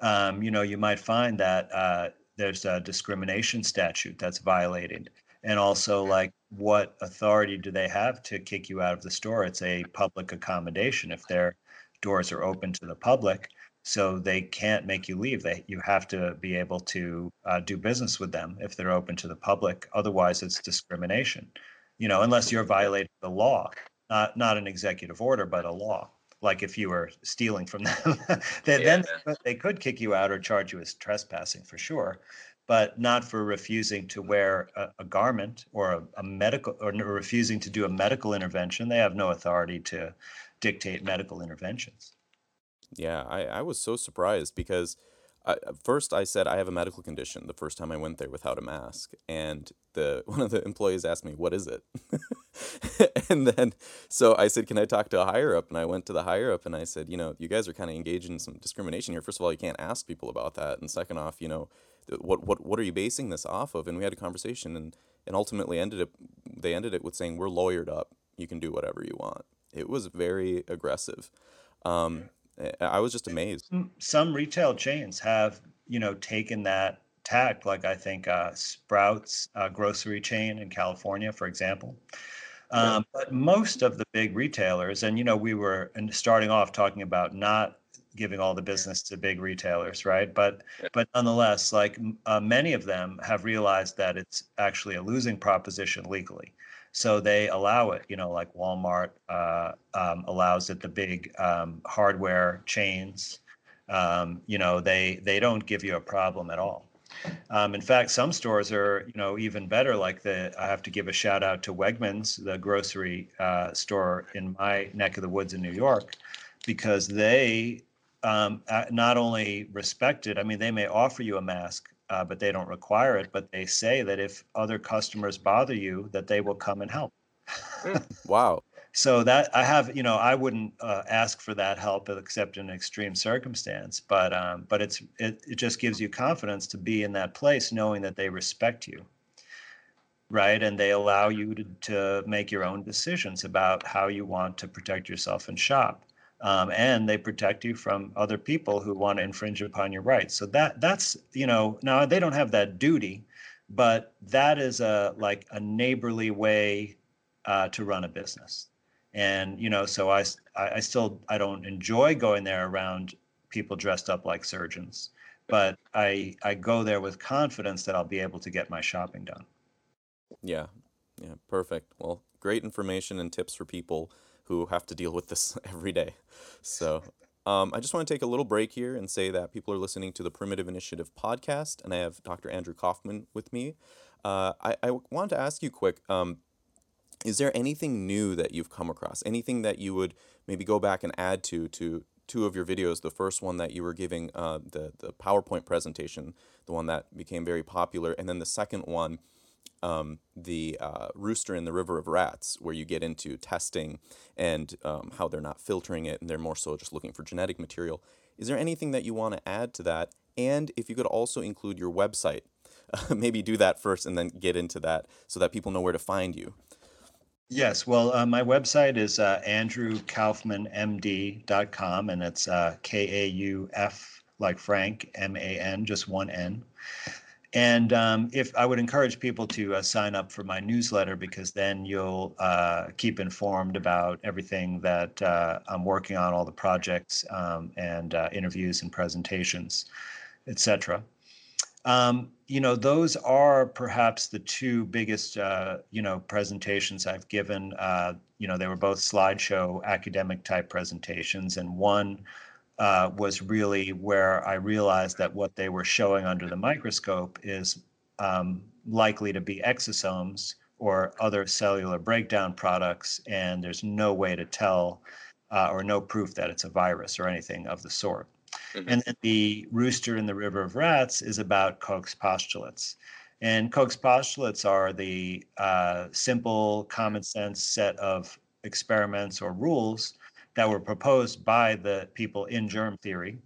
S2: um, you know, you might find that uh, there's a discrimination statute that's violated, and also like what authority do they have to kick you out of the store? It's a public accommodation if their doors are open to the public. So they can't make you leave. They you have to be able to uh, do business with them if they're open to the public. Otherwise, it's discrimination. You know, unless you're violating the law, not not an executive order, but a law. Like if you were stealing from them, then,
S3: Yeah.
S2: then they could kick you out or charge you as trespassing for sure, but not for refusing to wear a, a garment or a, a medical or refusing to do a medical intervention. They have no authority to dictate medical interventions.
S1: yeah, I, I was so surprised because I, first I said I have a medical condition the first time I went there without a mask. And the one of the employees asked me, what is it? and then, so I said, can I talk to a higher up? And I went to the higher up and I said, you know, you guys are kind of engaged in some discrimination here. First of all, you can't ask people about that. And second off, you know, what, what, what are you basing this off of? And we had a conversation and, and ultimately ended it, they ended it with saying, we're lawyered up. You can do whatever you want. It was very aggressive. Um, I- was just amazed.
S2: Some- retail chains have, you know, taken that attacked, like I think uh, Sprouts uh, grocery chain in California, for example. Um, but most of the big retailers, and you know, we were starting off talking about not giving all the business to big retailers, right? But but nonetheless, like uh, many of them have realized that it's actually a losing proposition legally, so they allow it. You know, like Walmart uh, um, allows it. The big um, hardware chains, um, you know, they they don't give you a problem at all. Um, in fact, some stores are, you know, even better. Like the, I have to give a shout out to Wegmans, the grocery uh, store in my neck of the woods in New York, because they um, not only respect it. I mean, they may offer you a mask, uh, but they don't require it. But they say that if other customers bother you, that they will come and help.
S1: Hmm. wow
S2: so that I have, you know, I wouldn't uh, ask for that help except in an extreme circumstance. But um, but it's it, it just gives you confidence to be in that place, knowing that they respect you, right, and they allow you to to make your own decisions about how you want to protect yourself and shop. Um, and they protect you from other people who want to infringe upon your rights. So that that's you know now they don't have that duty, but that is a like a neighborly way uh, to run a business. And you know so I, I still i don't enjoy going there around people dressed up like surgeons but i i go there with confidence that i'll be able to get my shopping done.
S1: Yeah yeah perfect. Well great information and tips for people who have to deal with this every day so um, I just want to take a little break here and say that people are listening to the Primitive Initiative podcast, and I have Dr. Andrew Kaufman with me. Uh, I, I wanted to ask you quick. Um, is there anything new that you've come across? Anything that you would maybe go back and add to to two of your videos? The first one that you were giving uh, the the PowerPoint presentation, the one that became very popular, and then the second one, um, the uh, rooster in the river of rats, where you get into testing and um, how they're not filtering it, and they're more so just looking for genetic material. Is there anything that you want to add to that? And if you could also include your website, maybe do that first and then get into that so that people know where to find you.
S2: Yes, well, uh, my website is uh, andrewkaufmanmd.com, and it's uh, K A U F like Frank, M A N, just one N. And um, if I would encourage people to uh, sign up for my newsletter because then you'll uh, keep informed about everything that uh, I'm working on, all the projects um, and uh, interviews and presentations, etc. Um, you know, those are perhaps the two biggest, uh, you know, presentations I've given. Uh, you know, they were both slideshow academic type presentations, and one uh, was really where I realized that what they were showing under the microscope is um, likely to be exosomes or other cellular breakdown products, and there's no way to tell uh, or no proof that it's a virus or anything of the sort. Mm-hmm. And then the rooster in the river of rats is about Koch's postulates. And Koch's postulates are the uh, simple, common sense set of experiments or rules that were proposed by the people in germ theory,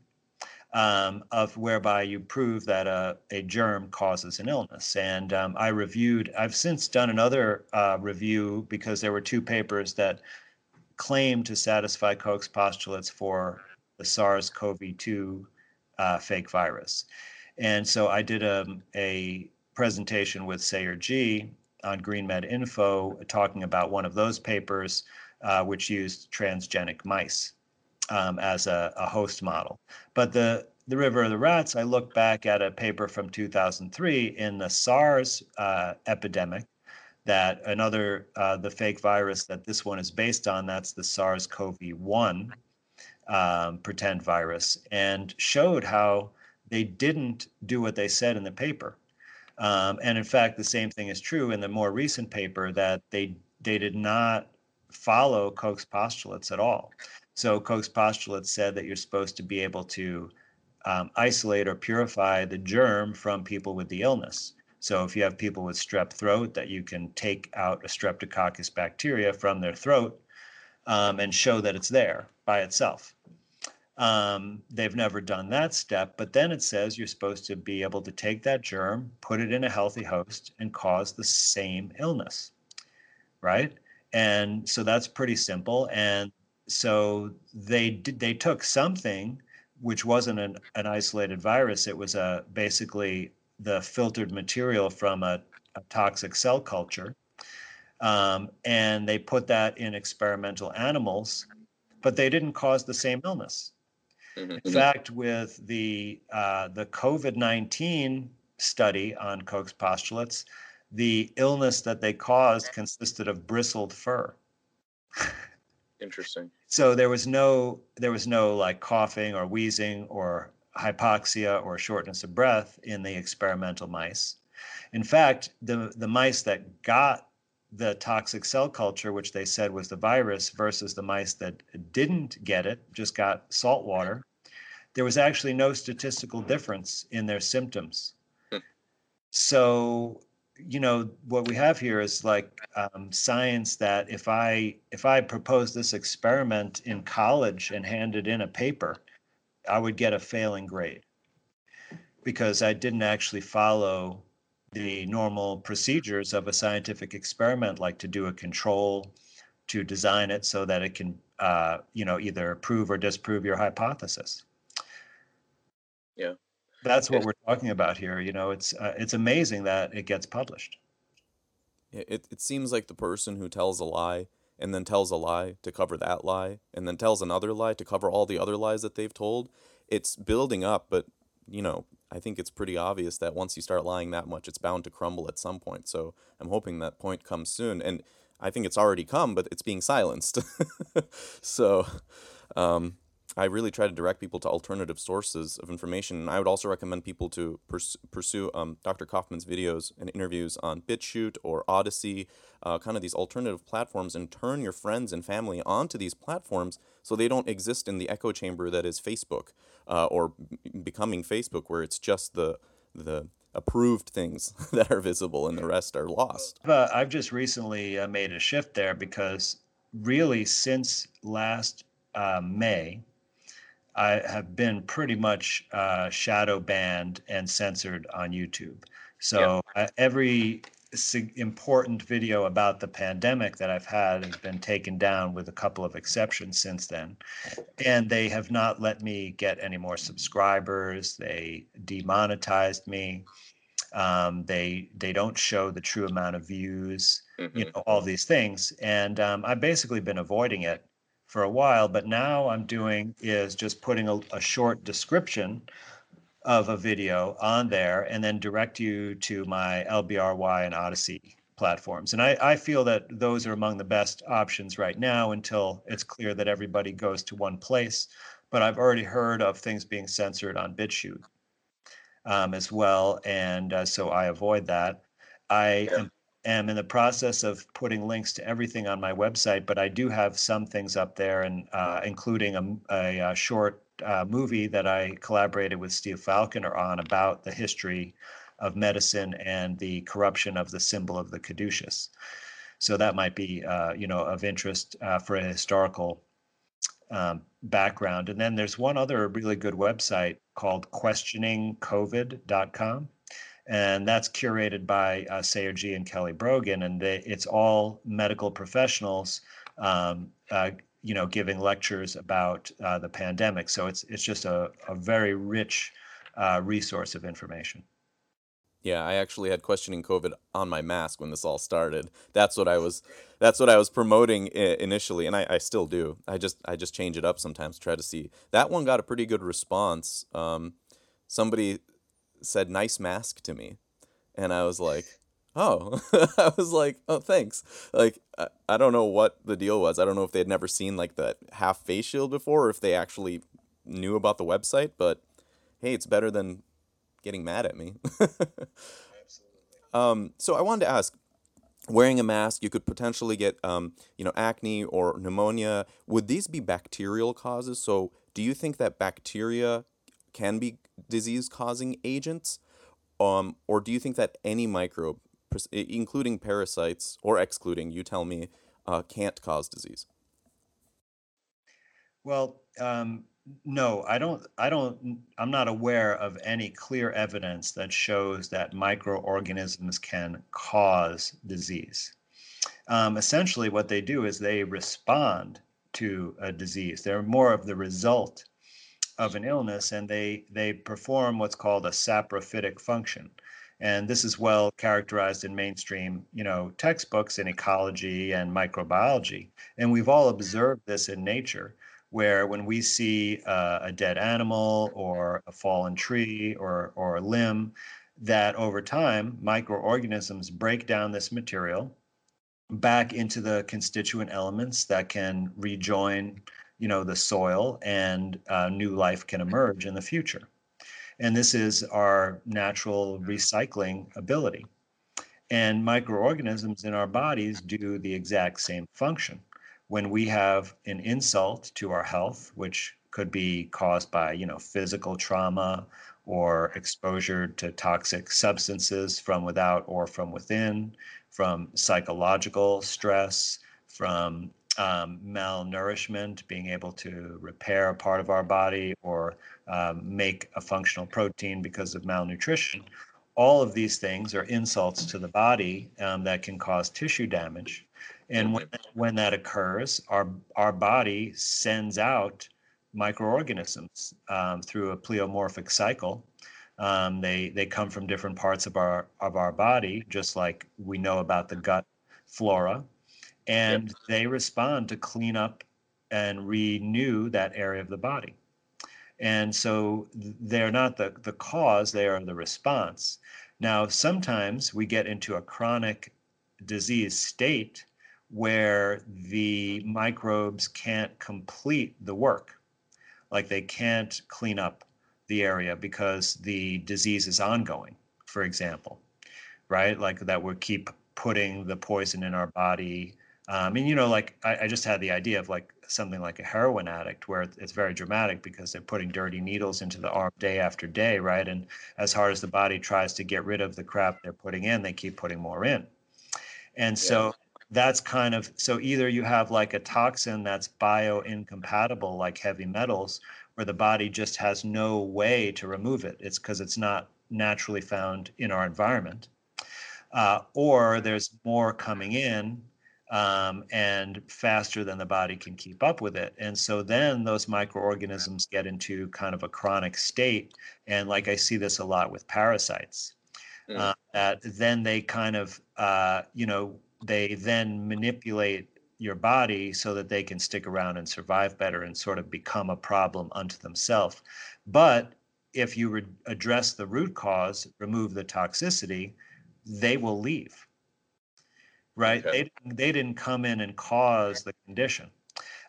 S2: um, of whereby you prove that a, germ causes an illness. And um, I reviewed, I've since done another uh, review because there were two papers that claimed to satisfy Koch's postulates for the SARS-CoV-2 uh, fake virus. And so I did a, um, a presentation with Sayer Ji on GreenMed Info talking about one of those papers, uh, which used transgenic mice um, as a, a, host model. But the the River of the Rats, I look back at a paper from 2003 in the SARS uh, epidemic that another, uh, the fake virus that this one is based on, that's the SARS-CoV-1 um, pretend virus and showed how they didn't do what they said in the paper. Um, and in fact, the same thing is true in the more recent paper that they they did not follow Koch's postulates at all. So Koch's postulates said that you're supposed to be able to um, isolate or purify the germ from people with the illness. So if you have people with strep throat, that you can take out a streptococcus bacteria from their throat um, and show that it's there by itself. Um, they've never done that step, but then it says you're supposed to be able to take that germ, put it in a healthy host, and cause the same illness, right? And so that's pretty simple. And so they did, they took something which wasn't an, an isolated virus. It was a basically the filtered material from a, a toxic cell culture. Um, and they put that in experimental animals, but they didn't cause the same illness. Mm-hmm. In fact, with the uh, the COVID nineteen study on Koch's postulates, the illness that they caused consisted of bristled fur.
S3: Interesting.
S2: So there was no there was no like coughing or wheezing or hypoxia or shortness of breath in the experimental mice. In fact, the the mice that got the toxic cell culture, which they said was the virus, versus the mice that didn't get it, just got salt water, there was actually no statistical difference in their symptoms. Hmm. So, you know, what we have here is like um, science that if I if I propose this experiment in college and handed in a paper, I would get a failing grade because I didn't actually follow the normal procedures of a scientific experiment, like to do a control, to design it so that it can, uh, you know, either prove or disprove your hypothesis.
S3: Yeah,
S2: that's what we're talking about here. You know, it's uh, it's amazing that it gets published.
S1: It it seems like the person who tells a lie and then tells a lie to cover that lie and then tells another lie to cover all the other lies that they've told. It's building up, but you know, I think it's pretty obvious that once you start lying that much, it's bound to crumble at some point. So I'm hoping that point comes soon. And I think it's already come, but it's being silenced. so um, I really try to direct people to alternative sources of information. And I would also recommend people to pers- pursue um, Dr. Kaufman's videos and interviews on BitChute or Odysee, uh, kind of these alternative platforms, and turn your friends and family onto these platforms so they don't exist in the echo chamber that is Facebook uh, or becoming Facebook, where it's just the the approved things that are visible and the rest are lost.
S2: I've just recently uh, made a shift there because really since last uh, May, I have been pretty much uh, shadow banned and censored on YouTube. So yeah. Uh, every important video about the pandemic that I've had has been taken down with a couple of exceptions since then. And they have not let me get any more subscribers. They demonetized me. Um, they they don't show the true amount of views, mm-hmm. you know, all these things. And um, I've basically been avoiding it for a while, but now I'm doing is just putting a, a short description of a video on there and then direct you to my LBRY and Odysee platforms. And I, I feel that those are among the best options right now until it's clear that everybody goes to one place. But I've already heard of things being censored on BitChute um, as well. And uh, so I avoid that. I yeah. am, am, in the process of putting links to everything on my website, but I do have some things up there, and uh, including a, a, a short uh, movie that I collaborated with Steve Falconer on about the history of medicine and the corruption of the symbol of the caduceus. So that might be, uh, you know, of interest uh, for a historical um, background. And then there's one other really good website called questioningcovid.com. And that's curated by uh, Sayer Ji and Kelly Brogan. And they, it's all medical professionals um, uh, you know, giving lectures about uh, the pandemic. So it's it's just a, a very rich uh, resource of information.
S1: Yeah, I actually had questioning COVID on my mask when this all started. That's what I was. That's what I was promoting initially, and I, I still do. I just I just change it up sometimes try to see. That one got a pretty good response. Um, somebody said "nice mask" to me, and I was like, oh. I was like oh thanks. Like I, I don't know what the deal was. I don't know if they had never seen like the half face shield before or if they actually knew about the website but hey it's better than getting mad at me. Um, so i wanted to ask wearing a mask you could potentially get um, you know acne or pneumonia. Would these be bacterial causes? So do you think that bacteria can be disease causing agents um, or do you think that any microbe including parasites or excluding, you tell me, uh, can't cause disease?
S2: Well, um, no, I don't. I don't. I'm not aware of any clear evidence that shows that microorganisms can cause disease. Um, essentially, what they do is they respond to a disease. They're more of the result of an illness and they they perform what's called a saprophytic function. And this is well characterized in mainstream you know textbooks in ecology and microbiology. And we've all observed this in nature where when we see uh, a dead animal or a fallen tree or or a limb that over time microorganisms break down this material back into the constituent elements that can rejoin you know the soil and uh, new life can emerge in the future. And this is our natural recycling ability. And microorganisms in our bodies do the exact same function. When we have an insult to our health which could be caused by you know physical trauma or exposure to toxic substances from without or from within from psychological stress, from um, malnourishment, being able to repair a part of our body or um, make a functional protein because of malnutrition. All of these things are insults to the body um, that can cause tissue damage. And when, when that occurs, our, our body sends out microorganisms um, through a pleomorphic cycle um, they they come from different parts of our of our body, just like we know about the gut flora, and yep. they respond to clean up and renew that area of the body. And so they're not the, the cause, they are the response. Now, sometimes we get into a chronic disease state where the microbes can't complete the work. Like they can't clean up the area because the disease is ongoing, for example, right? Like that we keep putting the poison in our body. Um, and you know, like I, I, just had the idea of like something like a heroin addict, where it's very dramatic because they're putting dirty needles into the arm day after day, right? And as hard as the body tries to get rid of the crap they're putting in, they keep putting more in. And yeah. so that's kind of so either you have like a toxin that's bio incompatible, like heavy metals, where the body just has no way to remove it. It's because it's not naturally found in our environment. Uh, or there's more coming in um, and faster than the body can keep up with it. And so then those microorganisms get into kind of a chronic state. And like I see this a lot with parasites, mm. uh, that then they kind of, uh, you know, they then manipulate your body so that they can stick around and survive better and sort of become a problem unto themselves. But if you re- address the root cause, remove the toxicity, they will leave. Right? Okay. They, they didn't come in and cause the condition.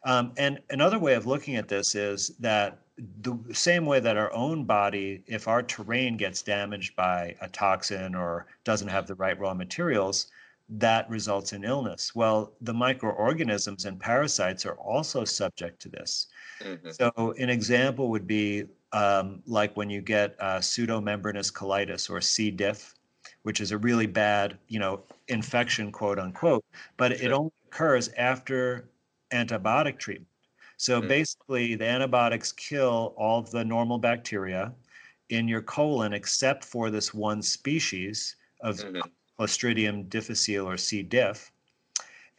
S2: Um, and another way of looking at this is that the same way that our own body, if our terrain gets damaged by a toxin or doesn't have the right raw materials, that results in illness. Well, the microorganisms and parasites are also subject to this. Mm-hmm. So, an example would be um, like when you get uh, pseudomembranous colitis or C. diff, which is a really bad, you know, infection, quote unquote, but sure. it only occurs after antibiotic treatment. So mm-hmm. basically, the antibiotics kill all the normal bacteria in your colon except for this one species of mm-hmm. Clostridium difficile or C. diff.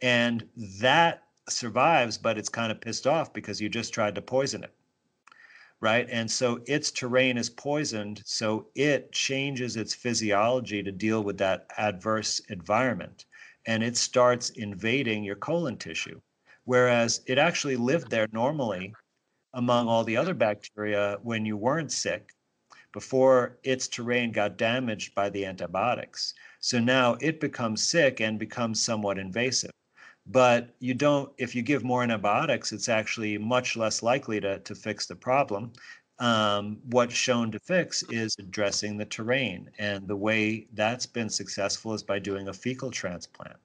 S2: And that survives, but it's kind of pissed off because you just tried to poison it. Right. And so its terrain is poisoned. So it changes its physiology to deal with that adverse environment. And it starts invading your colon tissue. Whereas it actually lived there normally among all the other bacteria when you weren't sick before its terrain got damaged by the antibiotics. So now it becomes sick and becomes somewhat invasive. But you don't, if you give more antibiotics, it's actually much less likely to, to fix the problem. Um, what's shown to fix is addressing the terrain. And the way that's been successful is by doing a fecal transplant.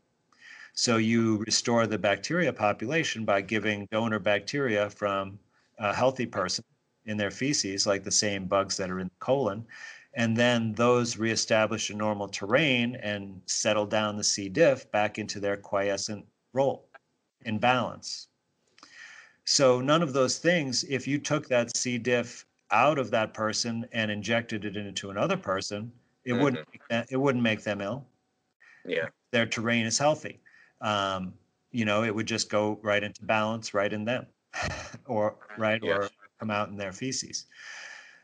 S2: So you restore the bacteria population by giving donor bacteria from a healthy person in their feces, like the same bugs that are in the colon, and then those reestablish a normal terrain and settle down the C. diff back into their quiescent role in balance. So none of those things, if you took that C. diff out of that person and injected it into another person, it mm-hmm. wouldn't it wouldn't make them ill.
S3: Yeah,
S2: their terrain is healthy. Um, you know, it would just go right into balance, right in them, or right, or come out in their feces.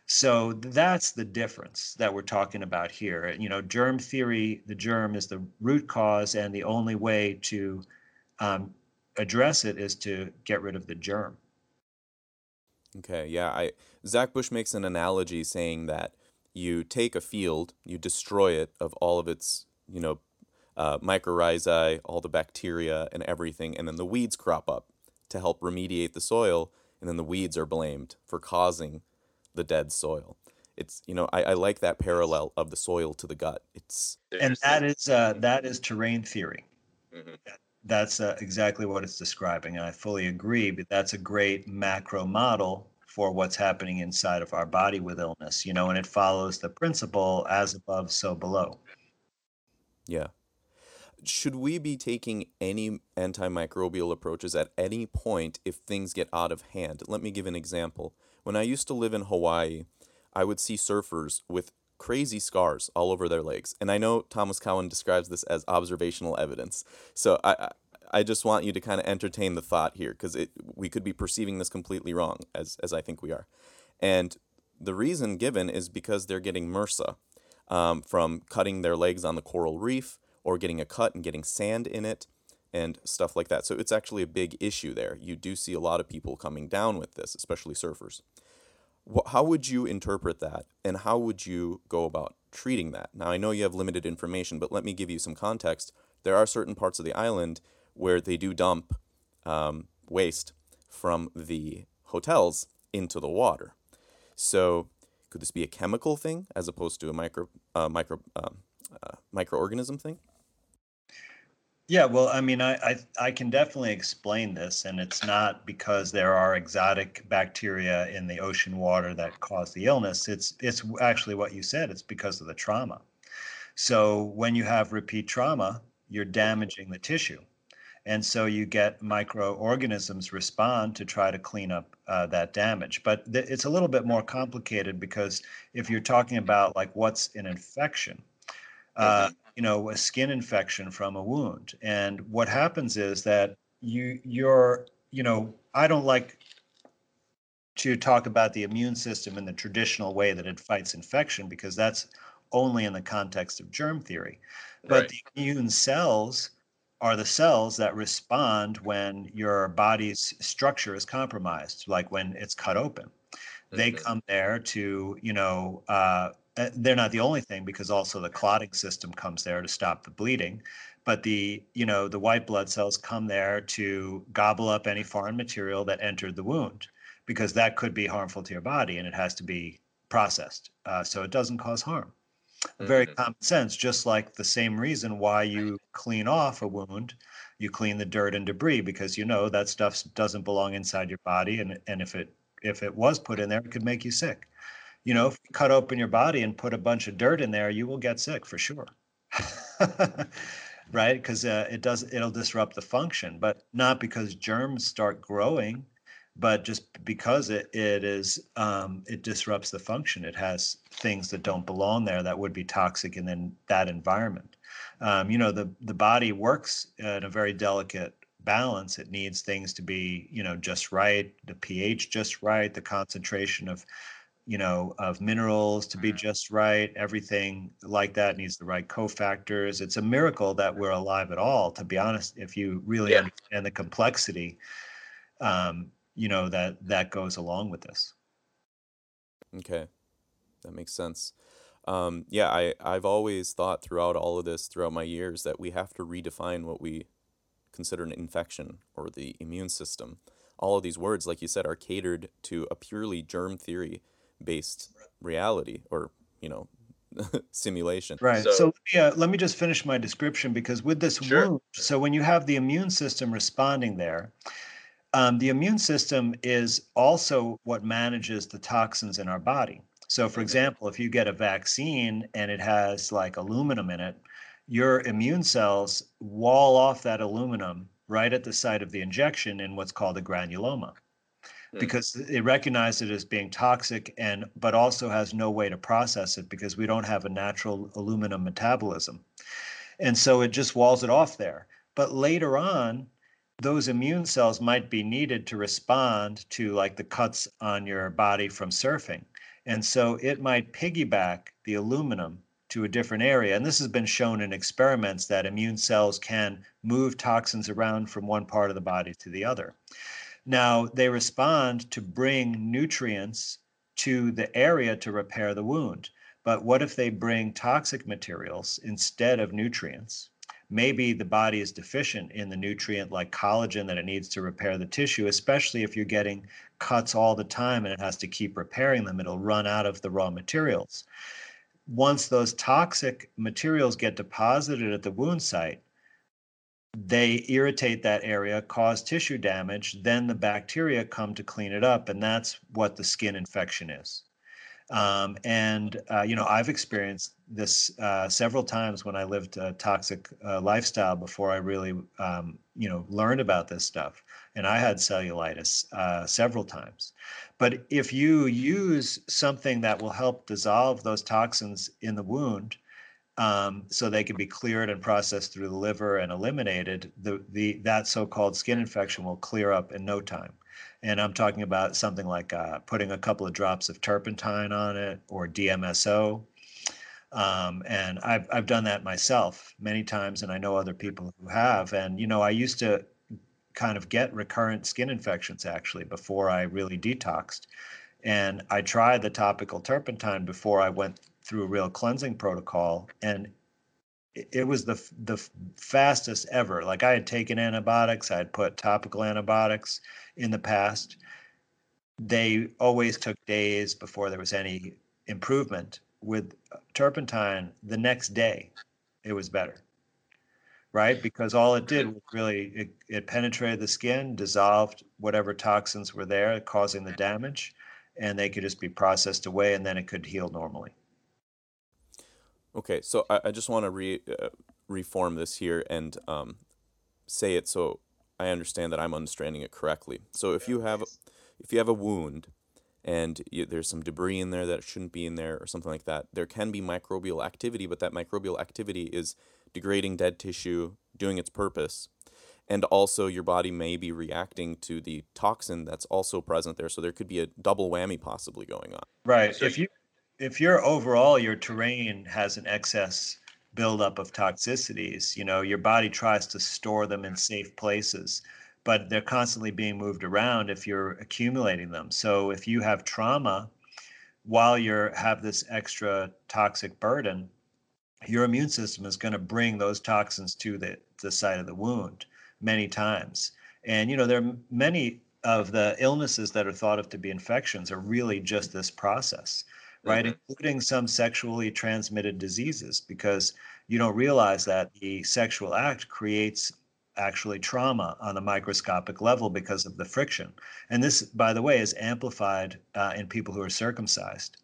S2: So that's the difference that we're talking about here. You know, germ theory, the germ is the root cause, and the only way to um, address it is to get rid of the germ.
S1: Okay, yeah. I Zach Bush makes an analogy saying that you take a field, you destroy it of all of its, you know, uh, mycorrhizae, all the bacteria and everything, and then the weeds crop up to help remediate the soil, and then the weeds are blamed for causing the dead soil. It's you know I, I like that parallel of the soil to the gut. It's
S2: and that is uh, that is terrain theory. Mm-hmm. That's uh, exactly what it's describing, and I fully agree. But that's a great macro model for what's happening inside of our body with illness, you know, and it follows the principle as above, so below.
S1: Yeah. Should we be taking any antimicrobial approaches at any point if things get out of hand? Let me give an example. When I used to live in Hawaii, I would see surfers with crazy scars all over their legs. And I know Thomas Cowan describes this as observational evidence. So I, I just want you to kind of entertain the thought here because we could be perceiving this completely wrong, as, as I think we are. And the reason given is because they're getting MRSA um, from cutting their legs on the coral reef or getting a cut and getting sand in it and stuff like that. So it's actually a big issue there. You do see a lot of people coming down with this, especially surfers. How would you interpret that and how would you go about treating that? Now, I know you have limited information, but let me give you some context. There are certain parts of the island where they do dump um, waste from the hotels into the water. So, could this be a chemical thing as opposed to a micro uh, micro um, uh, microorganism thing?
S2: Yeah, well, I mean, I, I, I can definitely explain this, and it's not because there are exotic bacteria in the ocean water that cause the illness. It's it's actually what you said. It's because of the trauma. So when you have repeat trauma, you're damaging the tissue, and so you get microorganisms respond to try to clean up uh, that damage. But th- it's a little bit more complicated because if you're talking about like what's an infection. Uh, mm-hmm you know a skin infection from a wound and what happens is that you you're you know i don't like to talk about the immune system in the traditional way that it fights infection because that's only in the context of germ theory but right. the immune cells are the cells that respond when your body's structure is compromised like when it's cut open mm-hmm. they come there to you know uh, uh, they're not the only thing because also the clotting system comes there to stop the bleeding but the you know the white blood cells come there to gobble up any foreign material that entered the wound because that could be harmful to your body and it has to be processed uh, so it doesn't cause harm. Mm-hmm. very common sense just like the same reason why you clean off a wound you clean the dirt and debris because you know that stuff doesn't belong inside your body and, and if it if it was put in there it could make you sick you know, if you cut open your body and put a bunch of dirt in there, you will get sick for sure. right? Because uh, it does it'll disrupt the function, but not because germs start growing, but just because it it is um, it disrupts the function. It has things that don't belong there that would be toxic in then that environment. Um, you know, the the body works in a very delicate balance. It needs things to be you know just right, the pH just right, the concentration of you know, of minerals to be mm-hmm. just right. Everything like that needs the right cofactors. It's a miracle that we're alive at all, to be honest, if you really yeah. understand the complexity, um, you know, that that goes along with this.
S1: Okay. That makes sense. Um, yeah, I, I've always thought throughout all of this, throughout my years, that we have to redefine what we consider an infection or the immune system. All of these words, like you said, are catered to a purely germ theory based reality or you know simulation.
S2: Right. So, so yeah let me just finish my description because with this sure. wound so when you have the immune system responding there um, the immune system is also what manages the toxins in our body. So for example if you get a vaccine and it has like aluminum in it your immune cells wall off that aluminum right at the site of the injection in what's called a granuloma Because it recognizes it as being toxic and but also has no way to process it because we don't have a natural aluminum metabolism and so it just walls it off there but later on those immune cells might be needed to respond to like the cuts on your body from surfing. And so it might piggyback the aluminum to a different area. And this has been shown in experiments that immune cells can move toxins around from one part of the body to the other. Now, they respond to bring nutrients to the area to repair the wound. But what if they bring toxic materials instead of nutrients? Maybe the body is deficient in the nutrient like collagen that it needs to repair the tissue, especially if you're getting cuts all the time and it has to keep repairing them. It'll run out of the raw materials. Once those toxic materials get deposited at the wound site, they irritate that area, cause tissue damage, then the bacteria come to clean it up, and that's what the skin infection is. Um, and uh, you know, I've experienced this uh, several times when I lived a toxic uh, lifestyle before I really, um, you know, learned about this stuff. And I had cellulitis uh, several times. But if you use something that will help dissolve those toxins in the wound, um, so they can be cleared and processed through the liver and eliminated, the, the that so-called skin infection will clear up in no time. And I'm talking about something like uh, putting a couple of drops of turpentine on it or DMSO. Um, and I've I've done that myself many times, and I know other people who have. And you know, I used to kind of get recurrent skin infections actually before I really detoxed. And I tried the topical turpentine before I went through a real cleansing protocol and it was the the fastest ever. Like i had taken antibiotics i had put topical antibiotics in the past. They always took days before there was any improvement. With turpentine the next day it was better right? Because all it did was really it, it penetrated the skin dissolved whatever toxins were there causing the damage and they could just be processed away and then it could heal normally
S1: Okay, so I, I just want to re uh, reform this here and um, say it so I understand that I'm understanding it correctly. So if you have if you have a wound and you, there's some debris in there that shouldn't be in there or something like that, there can be microbial activity, but that microbial activity is degrading dead tissue, doing its purpose. And also, your body may be reacting to the toxin that's also present there. So there could be a double whammy possibly going on.
S2: Right. So if you if your overall your terrain has an excess buildup of toxicities, you know, your body tries to store them in safe places, but they're constantly being moved around if you're accumulating them. So if you have trauma while you have this extra toxic burden, your immune system is going to bring those toxins to the, the site of the wound many times. And you know, there are many of the illnesses that are thought of to be infections are really just this process right? Mm-hmm. Including some sexually transmitted diseases, because you don't realize that the sexual act creates actually trauma on a microscopic level because of the friction. And this, by the way, is amplified uh, in people who are circumcised.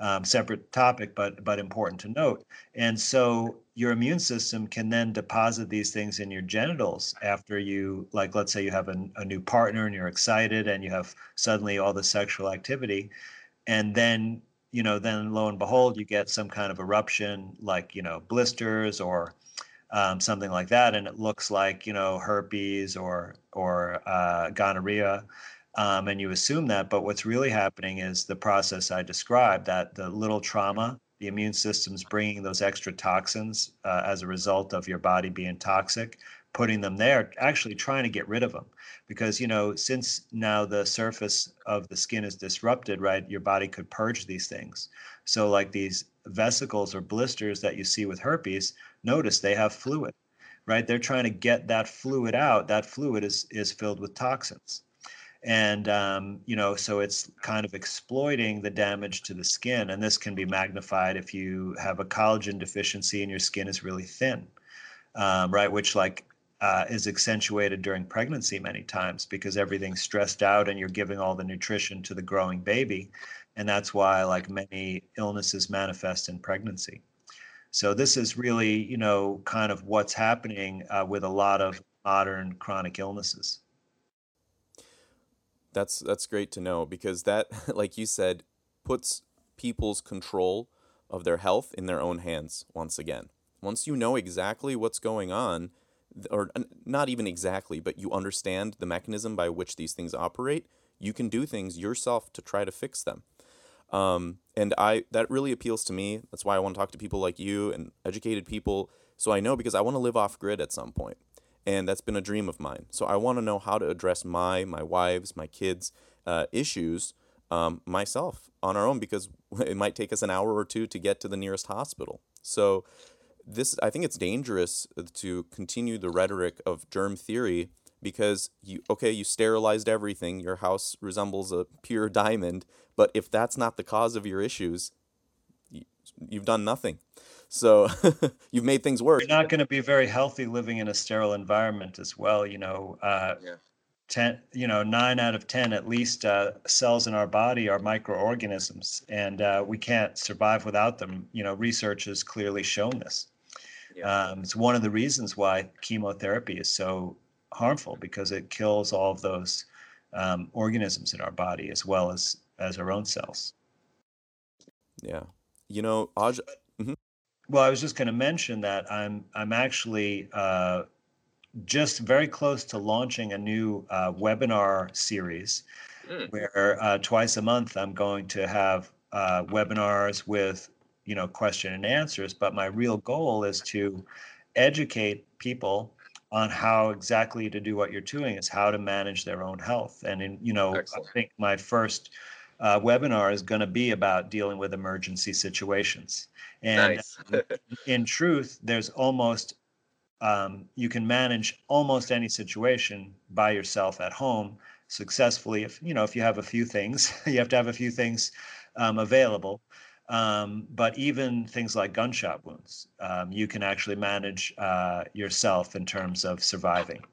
S2: Um, separate topic, but but important to note. And so your immune system can then deposit these things in your genitals after you, like, let's say you have a, a new partner and you're excited and you have suddenly all the sexual activity, and then you know, then lo and behold, you get some kind of eruption like, you know, blisters or um, something like that. And it looks like, you know, herpes or, or uh, gonorrhea. Um, and you assume that. But what's really happening is the process I described that the little trauma, the immune system's bringing those extra toxins uh, as a result of your body being toxic, putting them there, actually trying to get rid of them because you know since now the surface of the skin is disrupted right your body could purge these things. So like these vesicles or blisters that you see with herpes notice they have fluid right? They're trying to get that fluid out. That fluid is is filled with toxins. And um, you know so it's kind of exploiting the damage to the skin and this can be magnified if you have a collagen deficiency and your skin is really thin um, right? Which like uh, is accentuated during pregnancy many times because everything's stressed out and you're giving all the nutrition to the growing baby. And that's why, like many illnesses, manifest in pregnancy. So, this is really, you know, kind of what's happening uh, with a lot of modern chronic illnesses.
S1: That's that's great to know because that, like you said, puts people's control of their health in their own hands once again. Once you know exactly what's going on, or not even exactly, but you understand the mechanism by which these things operate, you can do things yourself to try to fix them. Um, and I that really appeals to me. That's why I want to talk to people like you and educated people, so I know because I want to live off grid at some point, and that's been a dream of mine. So I want to know how to address my my wives, my kids' uh, issues um, myself on our own because it might take us an hour or two to get to the nearest hospital. So this I think it's dangerous to continue the rhetoric of germ theory because you okay you sterilized everything your house resembles a pure diamond but if that's not the cause of your issues you, you've done nothing. So you've made things worse.
S2: You're not going to be very healthy living in a sterile environment as well you know uh, yeah. 10 you know 9 out of 10 at least uh, cells in our body are microorganisms and uh, we can't survive without them. You know research has clearly shown this yeah. um, it's one of the reasons why chemotherapy is so harmful because it kills all of those um, organisms in our body as well as as our own cells.
S1: Yeah, you know, Aj.
S2: Mm-hmm. Well, I was just going to mention that I'm I'm actually uh, just very close to launching a new uh, webinar series mm. where uh, twice a month I'm going to have uh, webinars with you know question and answers. But my real goal is to educate people on how exactly to do what you're doing is how to manage their own health. And in you know, Excellent. I think my first uh, webinar is going to be about dealing with emergency situations. And nice. in truth, there's almost um, you can manage almost any situation by yourself at home successfully. If you know if you have a few things, you have to have a few things um, available. Um, but even things like gunshot wounds, um, you can actually manage uh, yourself in terms of surviving.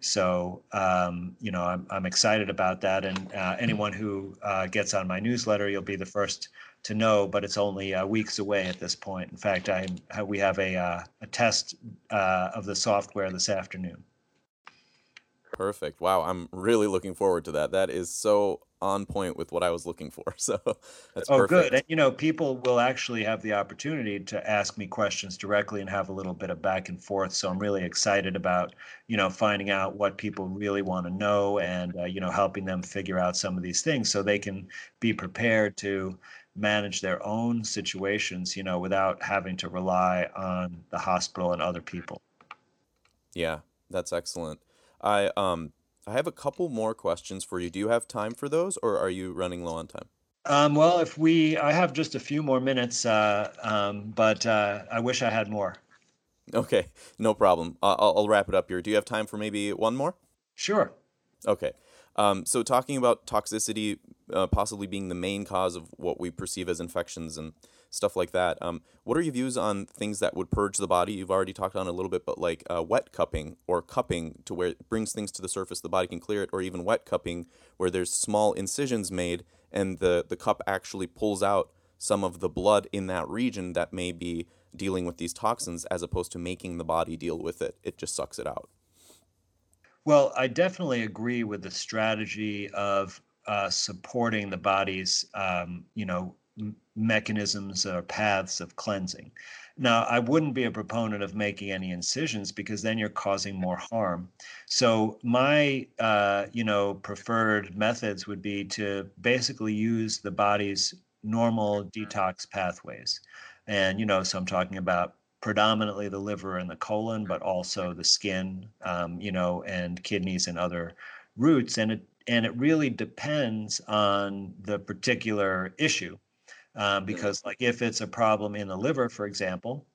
S2: So, um, you know, I'm, I'm excited about that. And uh, anyone who uh, gets on my newsletter, you'll be the first to know, but it's only uh, weeks away at this point. In fact, I we have a, uh, a test uh, of the software this afternoon.
S1: Perfect. Wow, I'm really looking forward to that. That is so on point with what I was looking for. So that's oh, perfect.
S2: good. And you know, people will actually have the opportunity to ask me questions directly and have a little bit of back and forth. So I'm really excited about you know finding out what people really want to know and uh, you know helping them figure out some of these things so they can be prepared to manage their own situations. You know, without having to rely on the hospital and other people.
S1: Yeah, that's excellent. I um I have a couple more questions for you. Do you have time for those, or are you running low on time?
S2: Um, well, if we, I have just a few more minutes, uh, um, but uh, I wish I had more.
S1: Okay, no problem. I'll, I'll wrap it up here. Do you have time for maybe one more?
S2: Sure.
S1: Okay. Um, so, talking about toxicity uh, possibly being the main cause of what we perceive as infections and stuff like that. Um, what are your views on things that would purge the body? You've already talked on a little bit, but like uh, wet cupping or cupping to where it brings things to the surface, the body can clear it, or even wet cupping where there's small incisions made and the, the cup actually pulls out some of the blood in that region that may be dealing with these toxins as opposed to making the body deal with it. It just sucks it out.
S2: Well, I definitely agree with the strategy of uh, supporting the body's, um, you know, mechanisms or paths of cleansing. Now, I wouldn't be a proponent of making any incisions because then you're causing more harm. So my, uh, you know, preferred methods would be to basically use the body's normal detox pathways, and you know, so I'm talking about predominantly the liver and the colon, but also the skin, um, you know, and kidneys and other roots, and it and it really depends on the particular issue um, because like if it's a problem in the liver for example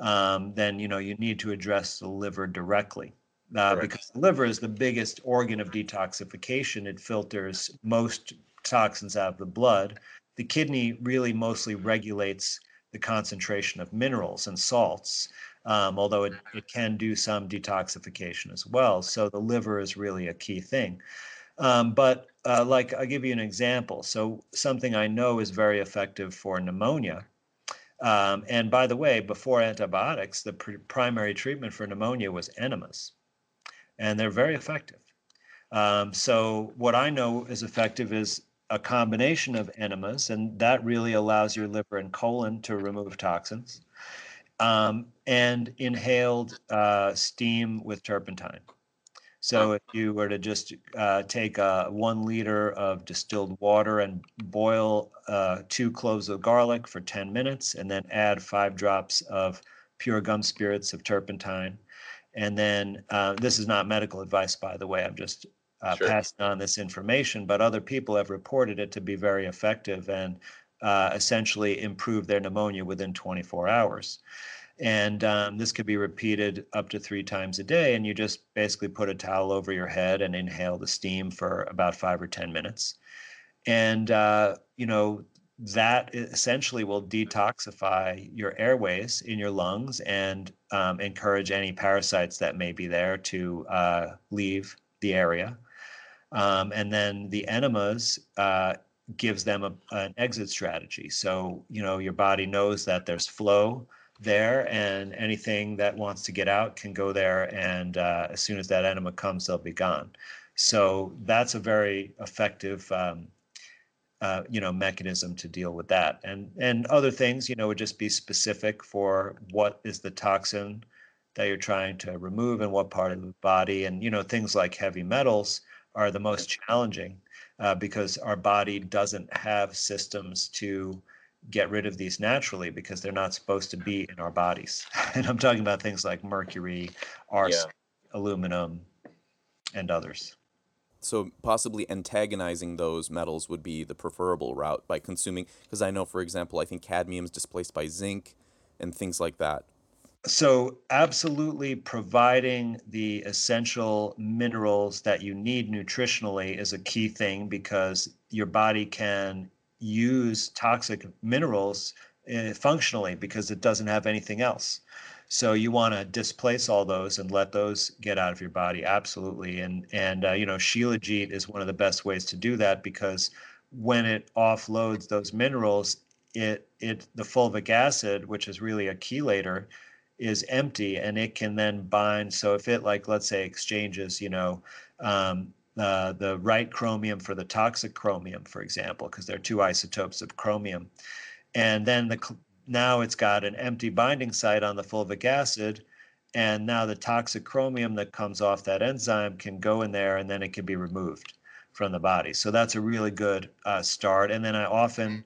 S2: um, then you know you need to address the liver directly uh, because the liver is the biggest organ of detoxification. It filters most toxins out of the blood. The kidney really mostly regulates the concentration of minerals and salts um, although it, it can do some detoxification as well. So the liver is really a key thing um, but uh, like I'll give you an example. So something I know is very effective for pneumonia. Um, and by the way, before antibiotics, the pr- primary treatment for pneumonia was enemas, and they're very effective. Um, so what I know is effective is a combination of enemas, and that really allows your liver and colon to remove toxins. um, and inhaled uh, steam with turpentine. So if you were to just uh, take uh, one liter of distilled water and boil uh, two cloves of garlic for 10 minutes, and then add five drops of pure gum spirits of turpentine, and then uh, this is not medical advice, by the way. I'm just uh, sure. passing on this information, but other people have reported it to be very effective and uh, essentially improve their pneumonia within 24 hours. And um, this could be repeated up to three times a day. And you just basically put a towel over your head and inhale the steam for about five or 10 minutes. And, uh, you know, that essentially will detoxify your airways in your lungs and um, encourage any parasites that may be there to uh, leave the area. Um, and then the enemas uh, gives them a, an exit strategy. So, you know, your body knows that there's flow there and anything that wants to get out can go there and uh, as soon as that enema comes they'll be gone. So that's a very effective um, uh, you know mechanism to deal with that. And and other things you know would just be specific for what is the toxin that you're trying to remove and what part of the body. And you know things like heavy metals are the most challenging uh, because our body doesn't have systems to get rid of these naturally because they're not supposed to be in our bodies. And I'm talking about things like mercury, arsenic, yeah. aluminum, and others.
S1: So possibly antagonizing those metals would be the preferable route by consuming because I know for example I think cadmium is displaced by zinc and things like that.
S2: So absolutely providing the essential minerals that you need nutritionally is a key thing because your body can use toxic minerals uh, functionally because it doesn't have anything else. So you want to displace all those and let those get out of your body, absolutely. And and uh, you know, Shilajit is one of the best ways to do that because when it offloads those minerals, it it the fulvic acid, which is really a chelator, is empty and it can then bind. So if it like let's say exchanges, you know, um, the right chromium for the toxic chromium, for example, because there are two isotopes of chromium. And then the now it's got an empty binding site on the fulvic acid, and now the toxic chromium that comes off that enzyme can go in there, and then it can be removed from the body. So that's a really good uh, start. And then I often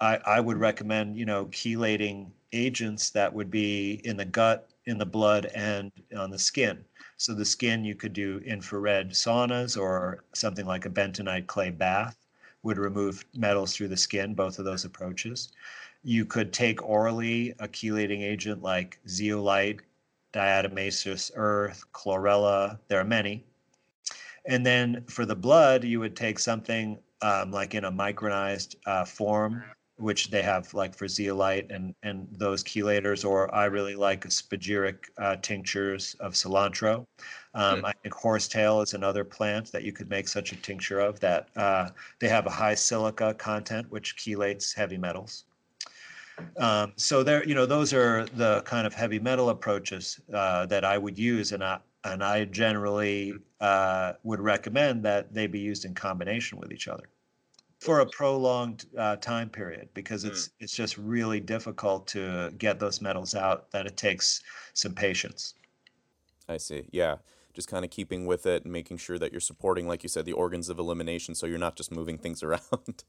S2: I, I would recommend you know chelating agents that would be in the gut, in the blood, and on the skin. So the skin, you could do infrared saunas or something like a bentonite clay bath would remove metals through the skin, both of those approaches. You could take orally a chelating agent like zeolite, diatomaceous earth, chlorella, there are many. And then for the blood, you would take something um, like in a micronized uh, form which they have like for zeolite and and those chelators or i really like spagyric uh, tinctures of cilantro. Um, i think horsetail is another plant that you could make such a tincture of that uh, they have a high silica content which chelates heavy metals. Um, so there you know those are the kind of heavy metal approaches uh, that i would use and i and i generally uh, would recommend that they be used in combination with each other for a prolonged uh, time period because hmm. it's mm. it's just really difficult to get those metals out that it takes some patience
S1: i see yeah just kind of keeping with it and making sure that you're supporting like you said the organs of elimination so you're not just moving things around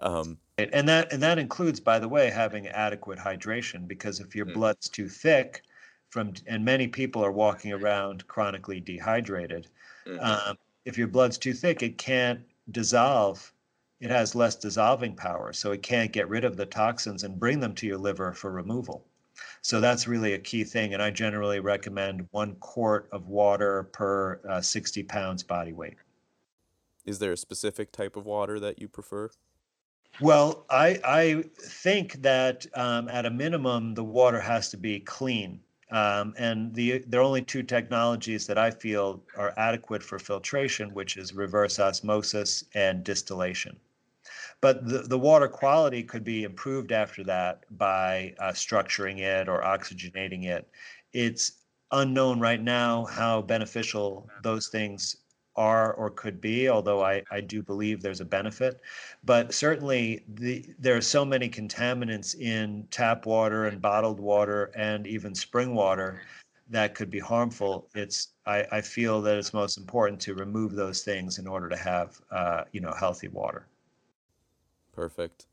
S1: um,
S2: and that and that includes by the way having adequate hydration because if your mm. blood's too thick from and many people are walking around chronically dehydrated mm. um, if your blood's too thick it can't dissolve it has less dissolving power, so it can't get rid of the toxins and bring them to your liver for removal. So that's really a key thing. And I generally recommend one quart of water per uh, 60 pounds body weight.
S1: Is there a specific type of water that you prefer?
S2: Well, I, I think that um, at a minimum, the water has to be clean. Um, and the, there are only two technologies that I feel are adequate for filtration, which is reverse osmosis and distillation but the, the water quality could be improved after that by uh, structuring it or oxygenating it. It's unknown right now how beneficial those things are or could be, although I, I do believe there's a benefit. But certainly, the, there are so many contaminants in tap water and bottled water and even spring water that could be harmful. It's I, I feel that it's most important to remove those things in order to have uh, you know healthy water.
S1: Perfect.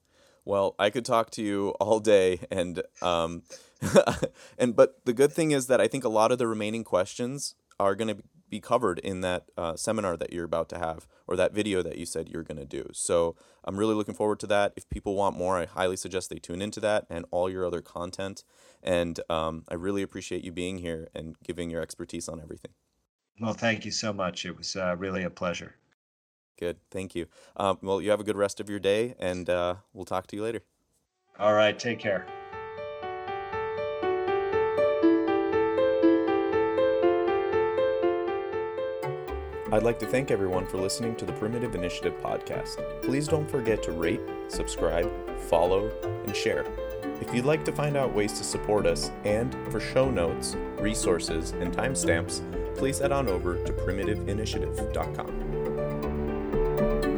S1: Well, I could talk to you all day, and um, and but the good thing is that I think a lot of the remaining questions are going to be covered in that uh, seminar that you're about to have or that video that you said you're going to do. So I'm really looking forward to that. If people want more, I highly suggest they tune into that and all your other content. And um, I really appreciate you being here and giving your expertise on everything.
S2: Well, thank you so much. It was uh, really a pleasure.
S1: Good. Thank you. Um, well, you have a good rest of your day, and uh, we'll talk to you later.
S2: All right. Take care.
S1: I'd like to thank everyone for listening to the Primitive Initiative podcast. Please don't forget to rate, subscribe, follow, and share. If you'd like to find out ways to support us and for show notes, resources, and timestamps, please head on over to primitiveinitiative.com thank you